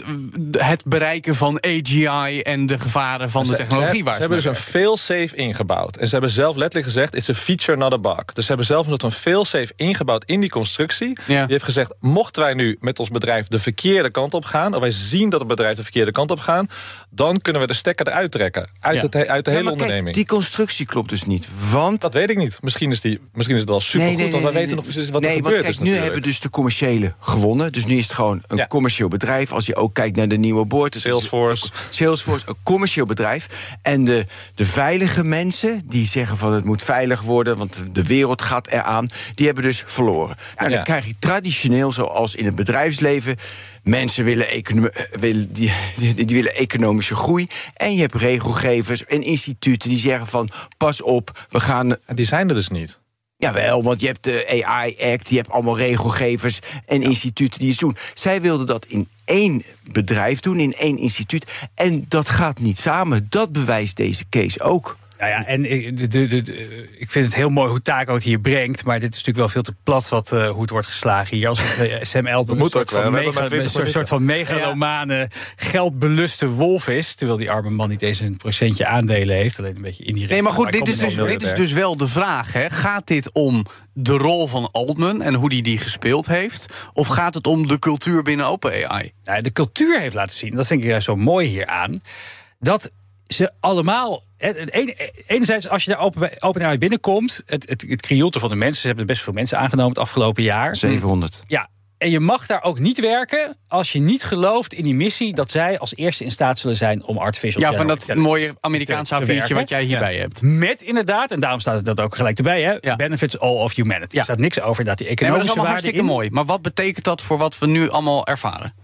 het bereiken van AGI... en de gevaren van de technologie Ze, waar ze hebben dus een fail-safe ingebouwd. En ze hebben zelf letterlijk gezegd, it's a feature, not a bug. Dus ze hebben zelf een soort van fail-safe ingebouwd in die constructie. Ja. Die heeft gezegd, mochten wij nu met ons bedrijf de verkeerde kant op gaan... of wij zien dat het bedrijf de verkeerde kant op gaan... dan kunnen we de stekker eruit trekken. Uit, Ja. het, he- uit de Ja, hele maar kijk, onderneming. die constructie klopt dus niet. Want Dat weet ik niet. Misschien is, die, misschien is het wel supergoed... want we weten nog precies wat nee, er want gebeurd kijk, is nu hebben dus de commerciële gewonnen. Dus nu is het gewoon een Ja. commercieel bedrijf. Als je ook kijkt naar de nieuwe boord. dus Salesforce. een- Salesforce, een commercieel bedrijf. En de, de veilige mensen die zeggen van het moet veilig worden... want de wereld gaat eraan, die hebben dus verloren. Nou, dan Ja. krijg je traditioneel, zoals in het bedrijfsleven... mensen willen, econo- eh, willen, die, die, die willen economische groei. En je hebt regelgevers en instituten die zeggen van... pas op, we gaan die zijn er dus niet. Jawel, want je hebt de AI-act, je hebt allemaal regelgevers en instituten die het doen. Zij wilden dat in één bedrijf doen, in één instituut. En dat gaat niet samen. Dat bewijst deze case ook. Nou ja, en ik- de, de, ik vind het heel mooi hoe Taco het hier brengt. Maar dit is natuurlijk wel veel te plat wat, eh, hoe het wordt geslagen hier. Als het, Sam Elton een soort van, We hebben mega, maar 20 een soort, van megalomane, geldbeluste wolf is. Terwijl die arme man niet eens een procentje aandelen heeft. Alleen een beetje indirect. Nee, maar goed, hij dit is, dus, dit is dus wel de vraag. Hè. Gaat dit om de rol van Altman en hoe die die gespeeld heeft? Of gaat het om de cultuur binnen OpenAI? Nou, de cultuur heeft laten zien, dat vind ik juist zo mooi hieraan, dat ze allemaal. Enerzijds, als je daar open, OpenAI binnenkomt, het, het, het krioelte van de mensen, ze hebben best veel mensen aangenomen het afgelopen jaar. 700. Ja, en je mag daar ook niet werken als je niet gelooft in die missie dat zij als eerste in staat zullen zijn om artificial Ja, van dat mooie Amerikaanse te- te A4'tje werken. wat jij hierbij hebt. Met inderdaad, en daarom staat het dat ook gelijk erbij, hè, Ja. benefits all of humanity. Ja. Er staat niks over dat die Nee, maar dat economische is allemaal hartstikke in. mooi. Maar wat betekent dat voor wat we nu allemaal ervaren?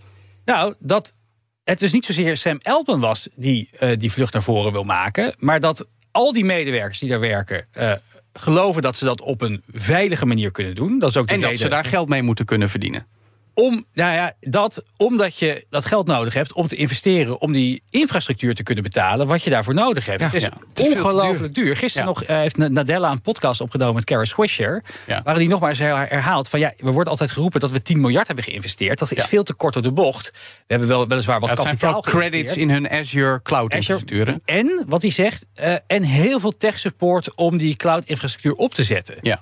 Nou, dat het dus niet zozeer Sam Altman was die eh, die vlucht naar voren wil maken, maar dat al die medewerkers die daar werken eh, geloven dat ze dat op een veilige manier kunnen doen. Dat is ook de En dat reden ze daar geld mee moeten kunnen verdienen. Om, nou ja, dat, omdat je dat geld nodig hebt om te investeren, om die infrastructuur te kunnen betalen, wat je daarvoor nodig hebt. Ja, het is ja. Het is veel te ongelooflijk duur. Gisteren Ja. nog eh, heeft Nadella een podcast opgenomen met Kara Swisher. Ja. Waarin die nogmaals her- herhaalt van ja, we worden altijd geroepen dat we 10 miljard hebben geïnvesteerd. Dat is veel te kort door de bocht. We hebben wel weliswaar wat Dat zijn kapitaal vooral credits in hun Azure cloud Azure. infrastructuren. En wat hij zegt, eh, en heel veel tech support om die cloud infrastructuur op te zetten. Ja.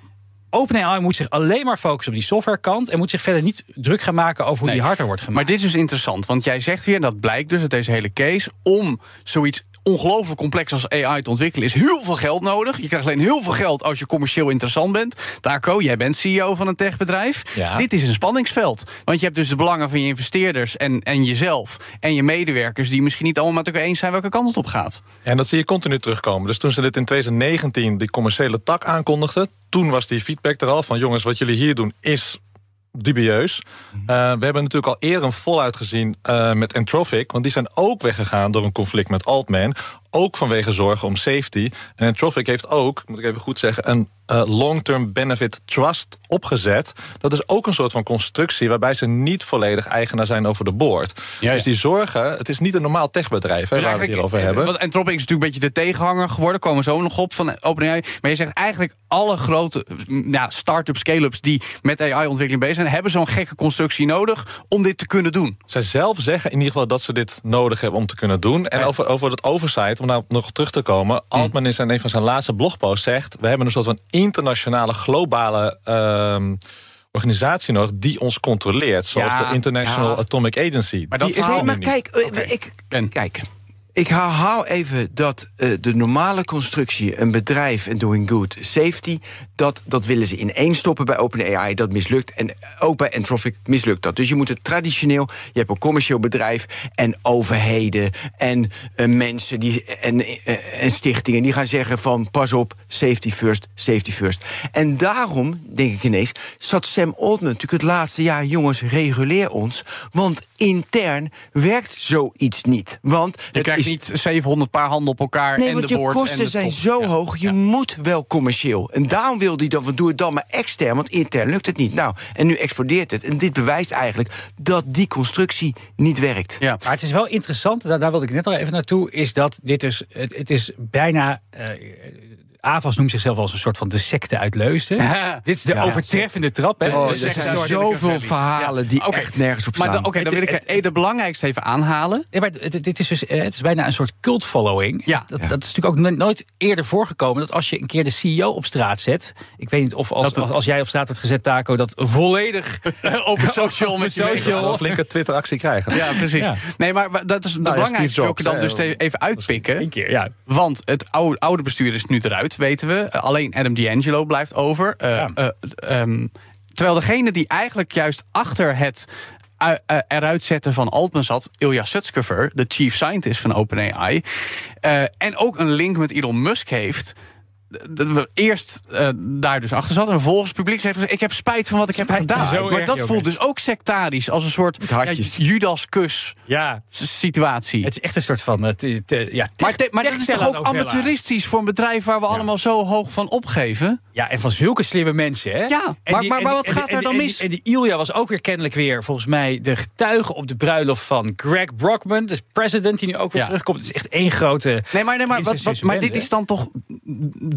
OpenAI moet zich alleen maar focussen op die softwarekant en moet zich verder niet druk gaan maken over hoe Nee. die harder wordt gemaakt. Maar dit is dus interessant, want jij zegt weer, dat blijkt dus uit deze hele case, om zoiets ongelooflijk complex als AI te ontwikkelen, is heel veel geld nodig. Je krijgt alleen heel veel geld als je commercieel interessant bent. Taco, jij bent CEO van een techbedrijf. Ja. Dit is een spanningsveld. Want je hebt dus de belangen van je investeerders en, en jezelf en je medewerkers, die misschien niet allemaal met elkaar eens zijn welke kant het op gaat. En dat zie je continu terugkomen. Dus toen ze dit in 2019, die commerciële tak aankondigden... toen was die feedback er al van... jongens, wat jullie hier doen is dubieus. Mhm. Eh, we hebben natuurlijk al eerder een voluit gezien eh, met Entropic... want die zijn ook weggegaan door een conflict met Altman... ook vanwege zorgen om safety. En Entropic heeft ook, moet ik even goed zeggen... een eh, long-term benefit trust opgezet. Dat is ook een soort van constructie... waarbij ze niet volledig eigenaar zijn over de boord. Ja, ja. Dus die zorgen... het is niet een normaal techbedrijf hè, Dus waar we het hier over hebben. Want Anthropic is natuurlijk een beetje de tegenhanger geworden. Komen zo nog op van OpenAI. Maar je zegt eigenlijk alle grote mm, ja, start-ups, scale-ups... die met AI-ontwikkeling bezig zijn... hebben zo'n gekke constructie nodig om dit te kunnen doen. Zij zelf zeggen in ieder geval dat ze dit nodig hebben om te kunnen doen. En over, over het oversight, om nou nog terug te komen... Altman is in een van zijn laatste blogposts zegt... we hebben een soort van internationale, globale... ehm, organisatie nodig die ons controleert. Zoals Ja, de International ja. Atomic Agency. Maar dat die is Nee, maar niet. kijk, eh, ik, Ben. kijk, ik herhaal even dat eh, de normale constructie, een bedrijf en doing good, safety, dat, dat willen ze in één stoppen bij OpenAI, dat mislukt. En ook bij Anthropic mislukt dat. Dus je moet het traditioneel, je hebt een commercieel bedrijf en overheden en eh, mensen die, en, eh, en stichtingen die gaan zeggen van pas op, safety first, safety first. En daarom, denk ik ineens, zat Sam Altman natuurlijk het laatste jaar, jongens, reguleer ons. Want intern werkt zoiets niet. Want Niet 700 paar handen op elkaar Nee, en want de je kosten de zijn top. zo Ja. hoog. Je moet wel commercieel. En daarom wil hij dan van doe het dan maar extern, want intern lukt het niet. Nou, en nu explodeert het. En dit bewijst eigenlijk dat die constructie niet werkt. Ja. Maar het is wel interessant, daar, daar wilde ik net al even naartoe, is dat dit dus, het, het is bijna. eh Avas noemt zichzelf als een soort van de secte uit Leusden. Ja. Dit is de Ja. overtreffende trap. Hè? Oh, De er zijn zoveel verhalen die echt nergens op Maar slaan. dan- oké, dan wil ik Het- het, het belangrijkste even aanhalen. Nee, maar het, dit is dus, het is bijna een soort cult following. Ja. Dat, dat is natuurlijk ook no- nooit eerder voorgekomen. Dat als je een keer de CEO op straat zet. Ik weet niet of als, als, als jij op straat wordt gezet, Taco, dat volledig. op een social met social. een flinke Twitter-actie krijgen. Ja, precies. Ja. Nee, maar dat is de Nou ja, belangrijkste ik Jobs, dan dus even uitpikken. Eén keer, ja. Want het oude, oude bestuur is nu eruit, weten we. Uh, alleen Adam D'Angelo blijft over. Ja. uh, um, terwijl degene die eigenlijk juist achter het eruit zetten van Altman zat... Ilya Sutskever, de chief scientist van OpenAI... Uh, en ook een link met Elon Musk heeft dat we eerst uh, daar dus achter zat en vervolgens het publiek heeft gezegd: ik heb spijt van wat ik heb gedaan. Zo maar dat voelt dus ook sectarisch als een soort ja, hartjes. Judas kus Ja, situatie. het is echt een soort van. Het, het, eh, ja, maar, tech- te- maar dat is toch ook amateuristisch voor een bedrijf waar we allemaal zo hoog van opgeven? Ja, en van zulke slimme mensen, hè? Ja, En maar- die- maar- en maar die- wat en gaat die- er dan en die- mis? En die Ilya was ook weer kennelijk weer, volgens mij, de getuige op de bruiloft van Greg Brockman, de president, die nu ook weer Ja. terugkomt. Het is echt één grote. Nee, maar, nee, maar, wat, wat, incestueuze maar dit is dan toch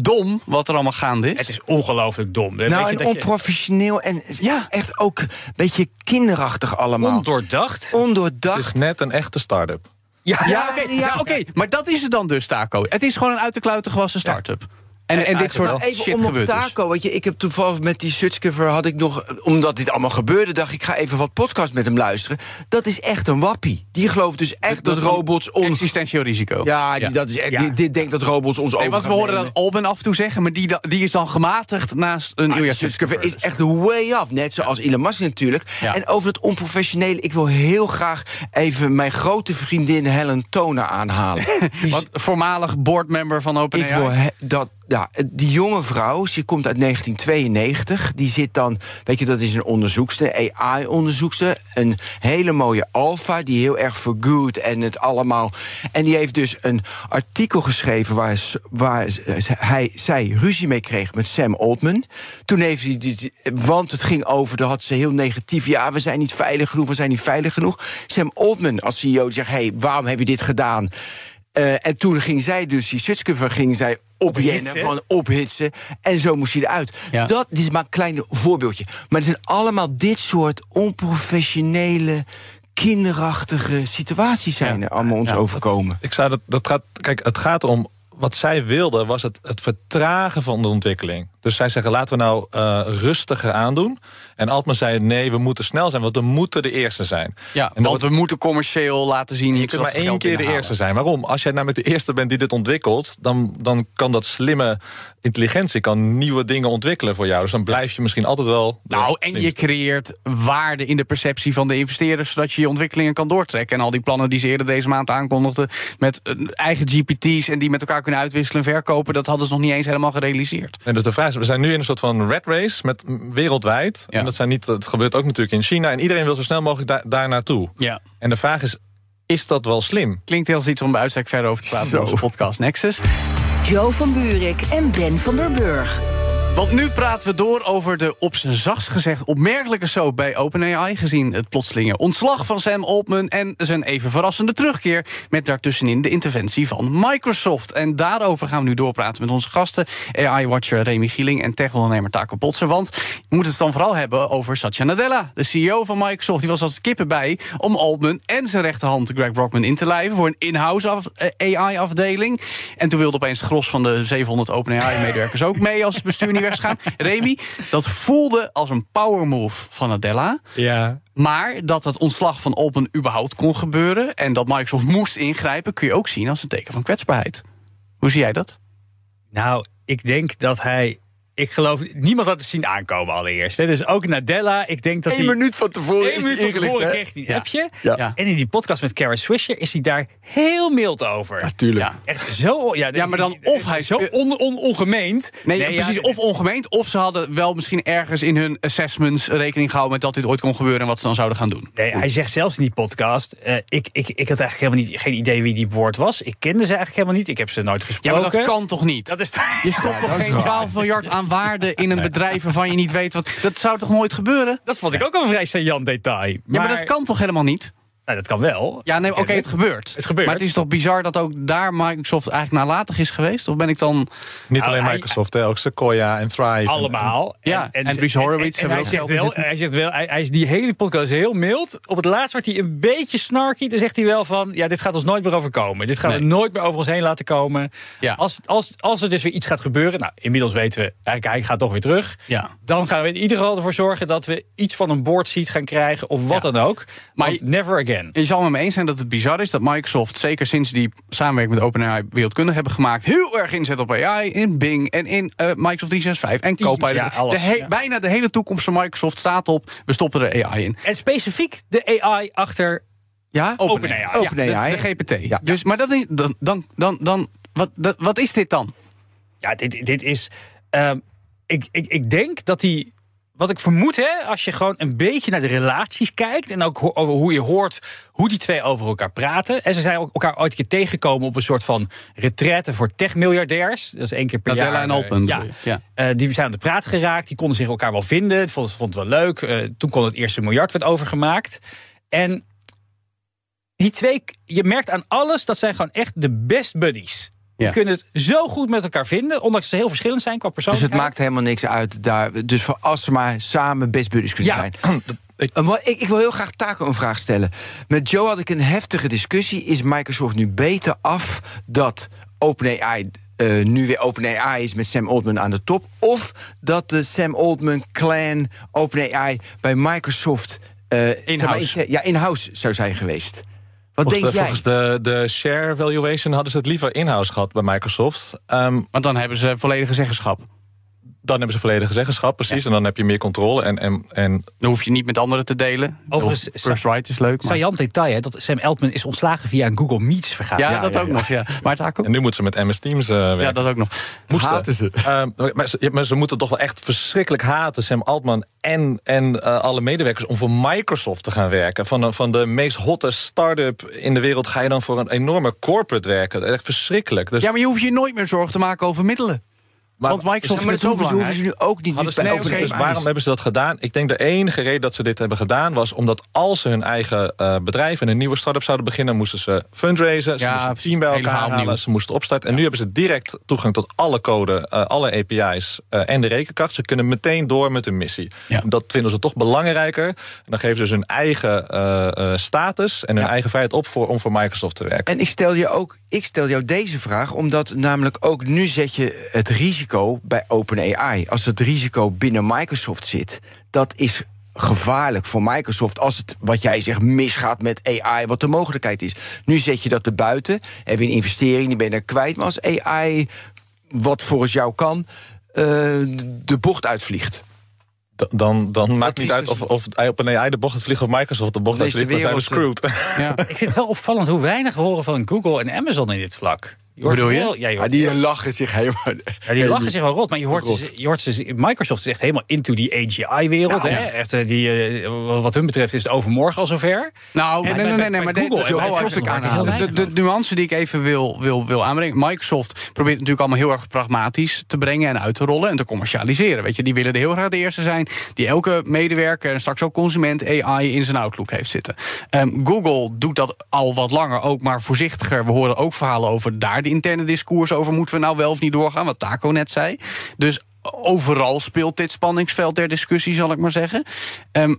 dom wat er allemaal gaande is? Het is ongelooflijk dom. Weet nou, je en dat je- onprofessioneel en Ja. echt ook een beetje kinderachtig allemaal. ondoordacht. Het Ondoordacht. is net een echte start-up. Ja, ja, oké, ja, oké, maar dat is het dan dus, Taco. Het is gewoon een uit de kluiten gewassen start-up. En, en dit soort Nou, even shit om op gebeurt dus. Taco, weet je, ik heb toevallig met die Sutskever had ik nog, omdat dit allemaal gebeurde, dacht ik, ga even wat podcast met hem luisteren. Dat is echt een wappie. Die gelooft dus echt dat, robots ons. Existentieel risico. Ja, die, Ja. Dat is echt, Ja. die- dit denkt dat robots ons Nee, over want we horen dat Alban af en toe zeggen, maar die, die is dan gematigd naast een Sutskever Sutskever. is echt way off. Net zoals Elon Musk natuurlijk. Ja. En over het onprofessionele, ik wil heel graag even mijn grote vriendin Helen Toner aanhalen. Want voormalig boardmember van ik OpenAI. wil he- dat. Ja, die jonge vrouw, ze komt uit 1992. Die zit dan, weet je, dat is een onderzoekster, AI-onderzoekster. Een hele mooie alfa, die heel erg good en het allemaal. En die heeft dus een artikel geschreven waar, waar hij, zij ruzie mee kreeg met Sam Altman. Toen heeft hij, want het ging over, daar had ze heel negatief. Ja, we zijn niet veilig genoeg, we zijn niet veilig genoeg. Sam Altman als CEO zegt: hé, hey, waarom heb je dit gedaan? Eh, en toen ging zij dus, die Sutskever ging zij opjennen, Ophitsen. van ophitsen. En zo moest hij eruit. Ja. Dat dit is maar een klein voorbeeldje. Maar het zijn allemaal dit soort onprofessionele, kinderachtige situaties zijn er allemaal ons Ja. overkomen. Ik zou dat, dat gaat, kijk, het gaat om wat zij wilde, was het, het vertragen van de ontwikkeling. Dus zij zeggen, laten we nou eh, rustiger aandoen. En Altman zei, nee, we moeten snel zijn, want we moeten de eerste zijn. Ja, en want we moeten commercieel laten zien... je kunt maar één keer de eerste zijn. Waarom? Als jij nou met de eerste bent die dit ontwikkelt... dan, dan kan dat slimme intelligentie kan nieuwe dingen ontwikkelen voor jou. Dus dan blijf je misschien altijd wel... Nou, en je creëert waarde in de perceptie van de investeerders... zodat je je ontwikkelingen kan doortrekken. En al die plannen die ze eerder deze maand aankondigden... met eh, eigen GPT's en die met elkaar kunnen uitwisselen en verkopen... dat hadden ze nog niet eens helemaal gerealiseerd. En dus de vraag is, we zijn nu in een soort van red race met wereldwijd. Ja. En dat, zijn niet, dat gebeurt ook natuurlijk in China. En iedereen wil zo snel mogelijk daar, daar naartoe. Ja. En de vraag is, is dat wel slim? Klinkt heel iets om bij uitstek verder over te praten... in onze podcast Nexus. Joe van Buurik en Ben van der Burg. Want nu praten we door over de op zijn zachtst gezegd opmerkelijke soap bij OpenAI... gezien het plotselinge ontslag van Sam Altman... en zijn even verrassende terugkeer met daartussenin de interventie van Microsoft. En daarover gaan we nu doorpraten met onze gasten... AI-watcher Remy Gieling en tech-ondernemer Taco Potsen. Want we moeten het dan vooral hebben over Satya Nadella... de CEO van Microsoft. Die was als kippen bij om Altman en zijn rechterhand Greg Brockman in te lijven... voor een in-house af- AI-afdeling. En toen wilde opeens gros van de 700 OpenAI-medewerkers ook mee... als het weg gaan. Remy, dat voelde als een power move van Nadella. Ja. Maar dat het ontslag van Altman überhaupt kon gebeuren... en dat Microsoft moest ingrijpen... kun je ook zien als een teken van kwetsbaarheid. Hoe zie jij dat? Nou, ik denk dat hij ik geloof, niemand had het zien aankomen allereerst. Hè. Dus ook Nadella, ik denk dat Eén hij... minuut van tevoren Eén is minuut van tevoren hè? kreeg hij een Ja. appje. Ja. Ja. En in die podcast met Kara Swisher is hij daar heel mild over. Natuurlijk. Ja. Echt zo... Ja, Ja, maar dan of hij Zo on, on- ongemeend. Nee, ja, precies. Of ongemeend. Of ze hadden wel misschien ergens in hun assessments rekening gehouden met dat dit ooit kon gebeuren en wat ze dan zouden gaan doen. Nee, hij zegt zelfs in die podcast... eh, ik, ik, ik had eigenlijk helemaal niet, geen idee wie die boord was. Ik kende ze eigenlijk helemaal niet. Ik heb ze nooit Ja, gesproken. maar dat kan toch niet? Dat is Je stopt toch geen 12 miljard aan waarde in een bedrijf waarvan je niet weet wat. Dat zou toch nooit gebeuren? Dat vond ik ook een vrij saillant detail. Ja, maar dat kan toch helemaal niet? Nou, dat kan wel. Ja, nee, oké, het gebeurt. Het gebeurt. Maar het is toch bizar dat ook daar Microsoft eigenlijk nalatig is geweest? Of ben ik dan. Niet Nou, alleen hij- Microsoft, hè, ook Sequoia en Thrive. Allemaal. Ja, en Dries Horowitz En, hebben hij, zegt wel, hij zegt wel, hij, hij is die hele podcast heel mild. Op het laatst wordt hij een beetje snarky. Dan zegt hij wel van, ja, dit gaat ons nooit meer overkomen. Dit gaan we nooit meer over ons heen laten komen. Ja. Als, als, als er dus weer iets gaat gebeuren, nou, inmiddels weten we, eigenlijk hij gaat toch weer terug. Ja. Dan gaan we in ieder geval ervoor zorgen dat we iets van een board seat gaan krijgen, of wat Ja. dan ook. Maar Maar- never again. Je zal me eens zijn dat het bizar is dat Microsoft, zeker sinds die samenwerking met OpenAI wereldkundig hebben gemaakt, heel erg inzet op AI in Bing en in eh, Microsoft 365 en Copilot. ja, alles, de ja. Bijna de hele toekomst van Microsoft staat op, we stoppen er AI in. En specifiek de AI achter Ja? OpenAI. Ja, OpenAI. de, de GPT. Ja. Dus, maar dat dan, dan, dan, dan wat, dat- wat is dit dan? Ja, dit, dit is. ehm, ik, ik, ik denk dat die. Wat ik vermoed, hè, als je gewoon een beetje naar de relaties kijkt. en ook ho- over hoe je hoort hoe die twee over elkaar praten. En ze zijn elkaar ooit een keer tegengekomen op een soort van retraite voor tech-miljardairs. Dat is één keer per Nadella jaar. en eh, Altman Ja. Ja. Eh, die zijn aan de praat geraakt. Die konden zich elkaar wel vinden. Vond, vond het wel leuk. Eh, toen kon het eerste miljard werd overgemaakt. En die twee, je merkt aan alles dat zijn gewoon echt de best buddies. Ja. Die kunnen het zo goed met elkaar vinden, ondanks dat ze heel verschillend zijn qua Dus persoonlijkheid. het maakt helemaal niks uit daar. Dus voor als ze maar samen best buddies kunnen Ja. zijn. Ik, ik wil heel graag Taco een vraag stellen. Met Joe had ik een heftige discussie. Is Microsoft nu beter af dat OpenAI eh, nu weer OpenAI is met Sam Altman aan de top? Of dat de Sam Altman clan OpenAI bij Microsoft eh, zeg maar, In-house. in- ja, in-house zou zijn geweest? Wat Volgens, denk de, jij? volgens de, de share valuation hadden ze het liever in-house gehad bij Microsoft. Ehm, Want dan hebben ze volledige zeggenschap. Dan hebben ze volledige zeggenschap, precies. En dan heb je meer controle. En, en, en Dan hoef je niet met anderen te delen. Overigens, First Right is leuk. Maar... Saillant detail, hè, dat Sam Altman is ontslagen via een Google Meets vergadering. Ja, Ja, dat ja, ook ja. nog. Ja. Maar Taco? En nu moeten ze met MS Teams eh werken. Ja, dat ook nog. Moesten. Haten ze. Ehm, maar, ze, ja, maar ze moeten toch wel echt verschrikkelijk haten, Sam Altman en, en eh, alle medewerkers, om voor Microsoft te gaan werken. Van, de- van de meest hotte start-up in de wereld ga je dan voor een enorme corporate werken. Echt verschrikkelijk. Dus, Ja, maar je hoeft je nooit meer zorgen te maken over middelen. Maar, Want Microsoft maar dat hoeven ze, hoeven belangrijk. ze nu ook niet. Ze- bij dus waarom hebben ze dat gedaan? Ik denk de enige reden dat ze dit hebben gedaan was omdat als ze hun eigen eh, bedrijf en een nieuwe start-up zouden beginnen, moesten ze fundraisen, ze Ja, moesten team bij elkaar halen, ze moesten opstarten. En nu hebben ze direct toegang tot alle code, eh, alle API's eh, en de rekenkracht. Ze kunnen meteen door met hun missie. Ja. Dat vinden ze toch belangrijker. En dan geven ze dus hun eigen eh, eh, status en hun Ja. eigen vrijheid op voor, om voor Microsoft te werken. En ik stel je ook, ik stel jou deze vraag, omdat namelijk ook nu zet je het risico bij OpenAI. Als het risico binnen Microsoft zit, dat is gevaarlijk voor Microsoft als het, wat jij zegt, misgaat met AI, wat de mogelijkheid is. Nu zet je dat erbuiten, heb je een investering, die ben je dan kwijt. Maar als AI, wat volgens jou kan, eh, de bocht uitvliegt. D- Dan, dan maakt niet is uit dus- of, of op een AI de bocht vliegt of Microsoft de bocht Dan uitvliegt. Dan zijn we screwed. Ja. Ik vind het wel opvallend hoe weinig we horen van Google en Amazon in dit vlak. Je hoort bedoel je? Ja, je Maar hoort, die lachen zich helemaal... ja, die lachen zich wel rot, maar je hoort, Rot. ze- je hoort ze, Microsoft is echt helemaal into die AGI-wereld. Nou, hè? Echt, eh, die, eh, wat hun betreft is het overmorgen al zover. Nou, En nee, bij- nee, nee, bij nee, maar de- Google de- De, de nuance die ik even wil, wil, wil aanbrengen. Microsoft probeert natuurlijk allemaal heel erg pragmatisch te brengen en uit te rollen en te commercialiseren. Weet je, die willen er heel graag de eerste zijn die elke medewerker en straks ook consument AI in zijn Outlook heeft zitten. Ehm, Google doet dat al wat langer, ook maar voorzichtiger. We horen ook verhalen over daar de interne discours over moeten we nou wel of niet doorgaan, wat Taco net zei. Dus overal speelt dit spanningsveld der discussie, zal ik maar zeggen. Ehm,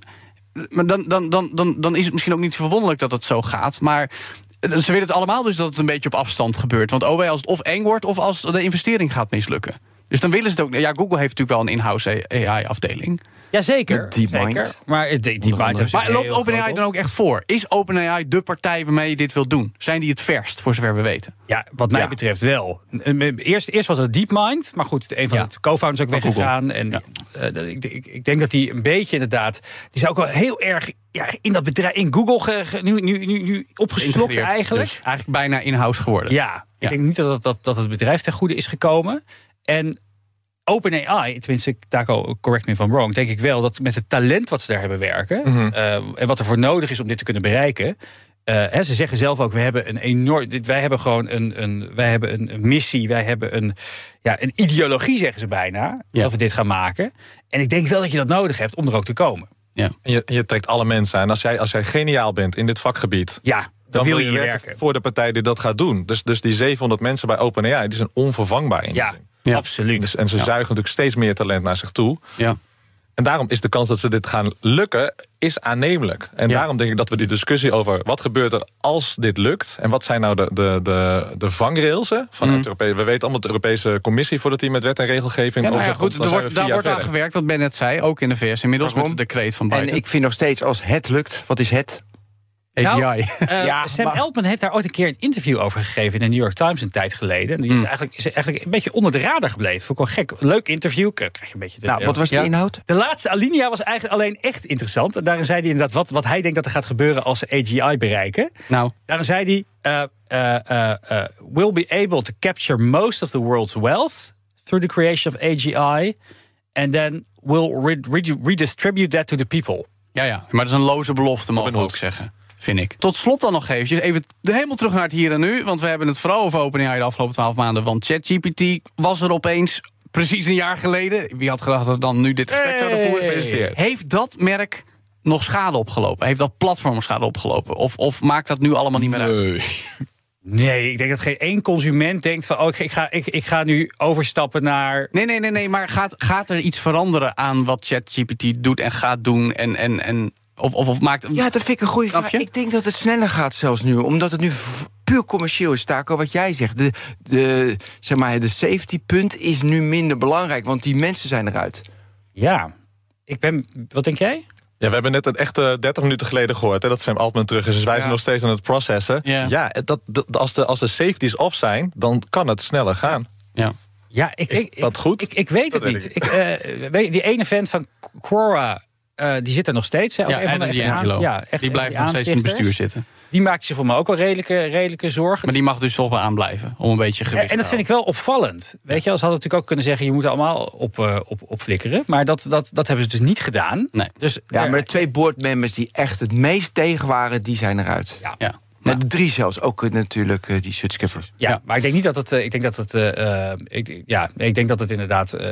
maar dan, dan, dan, dan, dan is het misschien ook niet verwonderlijk dat het zo gaat. Maar ze willen het allemaal dus dat het een beetje op afstand gebeurt. Want oh, als het of eng wordt of als de investering gaat mislukken. Dus dan willen ze het ook. Ja, Google heeft natuurlijk wel een in-house AI-afdeling. Jazeker. DeepMind. zeker. Maar die Maar loopt OpenAI dan ook echt voor? Is OpenAI de partij waarmee je dit wil doen? Zijn die het verst, voor zover we weten? Ja, wat mij Ja. betreft wel. Eh, Eerst, eerst was het DeepMind, maar goed, een van Ja. de co-founders ook weggegaan. En eh, dat- ik, ik, ik denk dat die een beetje inderdaad, die zou ook wel heel erg ja, in dat bedrijf, in Google, ge- ge- nu, nu, nu, nu opgeslokt eigenlijk. Dus eigenlijk bijna in-house geworden. Ja, ik denk niet dat, dat, dat het bedrijf ten goede is gekomen. En OpenAI, tenminste, Taco, correct me if I'm wrong, denk ik wel dat met het talent wat ze daar hebben werken eh, en wat er voor nodig is om dit te kunnen bereiken. eh, hè, ze zeggen zelf ook, we hebben een enorm. dit- Wij hebben gewoon een, een, wij hebben een, een missie, wij hebben een, ja, een ideologie, zeggen ze bijna, Ja. dat we dit gaan maken. En ik denk wel dat je dat nodig hebt om er ook te komen. Ja. En je, je trekt alle mensen aan. Als jij, als jij geniaal bent in dit vakgebied... Ja, dan, dan wil je werken werken. voor de partij die dat gaat doen. Dus, dus die 700 mensen bij OpenAI, die zijn onvervangbaar in die Ja, zin. Ja. absoluut. Dus, en ze zuigen natuurlijk steeds meer talent naar zich toe. Ja. En daarom is de kans dat ze dit gaan lukken, is aannemelijk. En Ja. daarom denk ik dat we die discussie over wat gebeurt er als dit lukt... en wat zijn nou de, de, de, de vangrailsen van het Europese... We weten allemaal de Europese Commissie voordat die met wet en regelgeving... Ja, nou ja, goed, er wordt, daar wordt aan gewerkt, wat Ben net zei. Ook in de VS inmiddels Waarom? met het decreet van Biden. En ik vind nog steeds als het lukt, wat is het? AGI. Nou, eh, Ja, Sam maar- Altman heeft daar ooit een keer een interview over gegeven in de New York Times een tijd geleden. En die Hmm. is, eigenlijk, is eigenlijk een beetje onder de radar gebleven. Vond ik wel gek. Leuk interview. Krijg je een beetje de, Nou, wat was de inhoud? de laatste alinea was eigenlijk alleen echt interessant. En daarin zei hij inderdaad wat, wat hij denkt dat er gaat gebeuren als ze AGI bereiken. nou, Daarin zei hij: uh, uh, We'll be able to capture most of the world's wealth through the creation of AGI. And then we'll re- re- redistribute that to the people. ja, ja, maar dat is een loze belofte, mogen we ook zeggen. Vind ik. Tot slot dan nog eventjes, even helemaal terug naar het hier en nu. Want we hebben het vooral over OpenAI de afgelopen twaalf maanden. Want ChatGPT was er opeens precies een jaar geleden. Wie had gedacht dat we dan nu dit gesprek zouden voeren? Hey. Heeft dat merk nog schade opgelopen? Heeft dat platform schade opgelopen? Of, of maakt dat nu allemaal niet meer uit? Nee, ik denk dat geen één consument denkt van... oh, ik, ik, ga, ik, ik ga nu overstappen naar... Nee, nee, nee, nee. Maar gaat, gaat er iets veranderen aan wat ChatGPT doet en gaat doen? En, en, en, of, of, of maakt. Ja, dat vind ik een goede vraag. Ik denk dat het sneller gaat zelfs nu. Omdat het nu puur commercieel is, Taco, wat jij zegt. De, de, zeg maar, de safety punt is nu minder belangrijk. Want die mensen zijn eruit. Ja, ik ben... Wat denk jij? Ja, we hebben net een echte 30 minuten geleden gehoord hè, dat Sam Altman terug is. Dus wij zijn nog steeds aan het processen. Ja. Ja, dat, dat, als, de, als de safeties off zijn, dan kan het sneller gaan. Ja. Ja, ik, Is ik, dat ik- goed? Ik, ik weet Dat het weet niet. ik eh, je, die ene vent van Quora, eh, die zit er nog steeds. Hè? Ook Ja, een van de- D'Angelo. ja, echt die blijft nog steeds in het bestuur zitten. Die maakt zich voor mij ook wel redelijke, redelijke zorgen. Maar die mag dus toch wel aanblijven. Om een beetje gewicht En, en dat vind ik wel opvallend. Weet je, als hadden natuurlijk ook kunnen zeggen: je moet er allemaal op, eh, op, op flikkeren. Maar dat, dat, dat hebben ze dus niet gedaan. Nee. Dus Ja, er- maar de twee boardmembers die echt het meest tegen waren, die zijn eruit. Ja. Ja. Met de drie zelfs, ook eh, natuurlijk eh, die Sutskiffers. Ja, Ja. maar ik denk niet dat het. eh, Ik denk dat het. eh, eh, ik, ja, ik denk dat het inderdaad eh,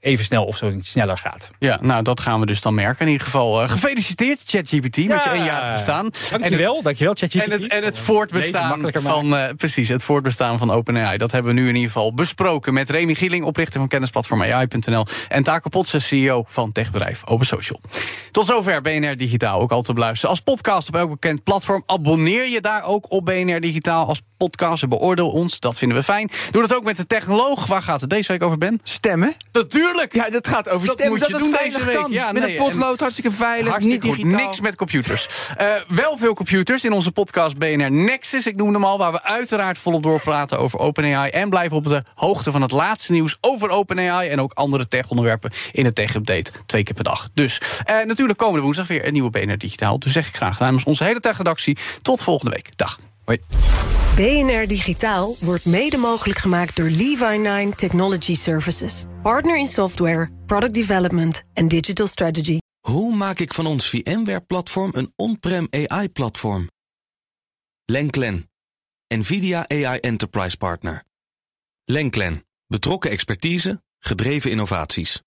even snel of zo niet sneller gaat. Ja, nou dat gaan we dus dan merken. In ieder geval gefeliciteerd ChatGPT met je één jaar bestaan. Dankjewel, dankjewel, ChatGPT. En het, en het voortbestaan van, eh, precies, het voortbestaan van OpenAI. Dat hebben we nu in ieder geval besproken met Remy Gieling, oprichter van kennisplatform AI.nl. En Taco Potsen, CEO van techbedrijf Open Social. Tot zover BNR Digitaal, ook al te beluisteren. Als podcast op elk bekend platform. Abonneer je daar ook op BNR Digitaal als podcast beoordeel ons. Dat vinden we fijn. Doe dat ook met de technoloog. Waar gaat het deze week over, Ben? Stemmen? Natuurlijk! Ja, dat gaat over Dat stemmen. moet je dat doen deze week. kan. Ja, Met nee, een potlood, hartstikke veilig, Hartstikke niet goed. digitaal. Niks met computers. Eh, wel veel computers in onze podcast BNR Nexus. Ik noem hem al, waar we uiteraard volop doorpraten over OpenAI. En blijven op de hoogte van het laatste nieuws over OpenAI. En ook andere tech-onderwerpen in het tech-update. Twee keer per dag. Dus eh, natuurlijk komende woensdag weer een nieuwe BNR Digitaal. Dus zeg ik graag namens onze hele tech-redactie. Tot volgende week. Dag. Hoi. BNR Digitaal wordt mede mogelijk gemaakt door Levi9 Technology Services. Partner in software, product development en digital strategy. Hoe maak ik van ons VMware-platform een on-prem AI-platform? Lenklen, NVIDIA AI Enterprise Partner. Lenklen, betrokken expertise, gedreven innovaties.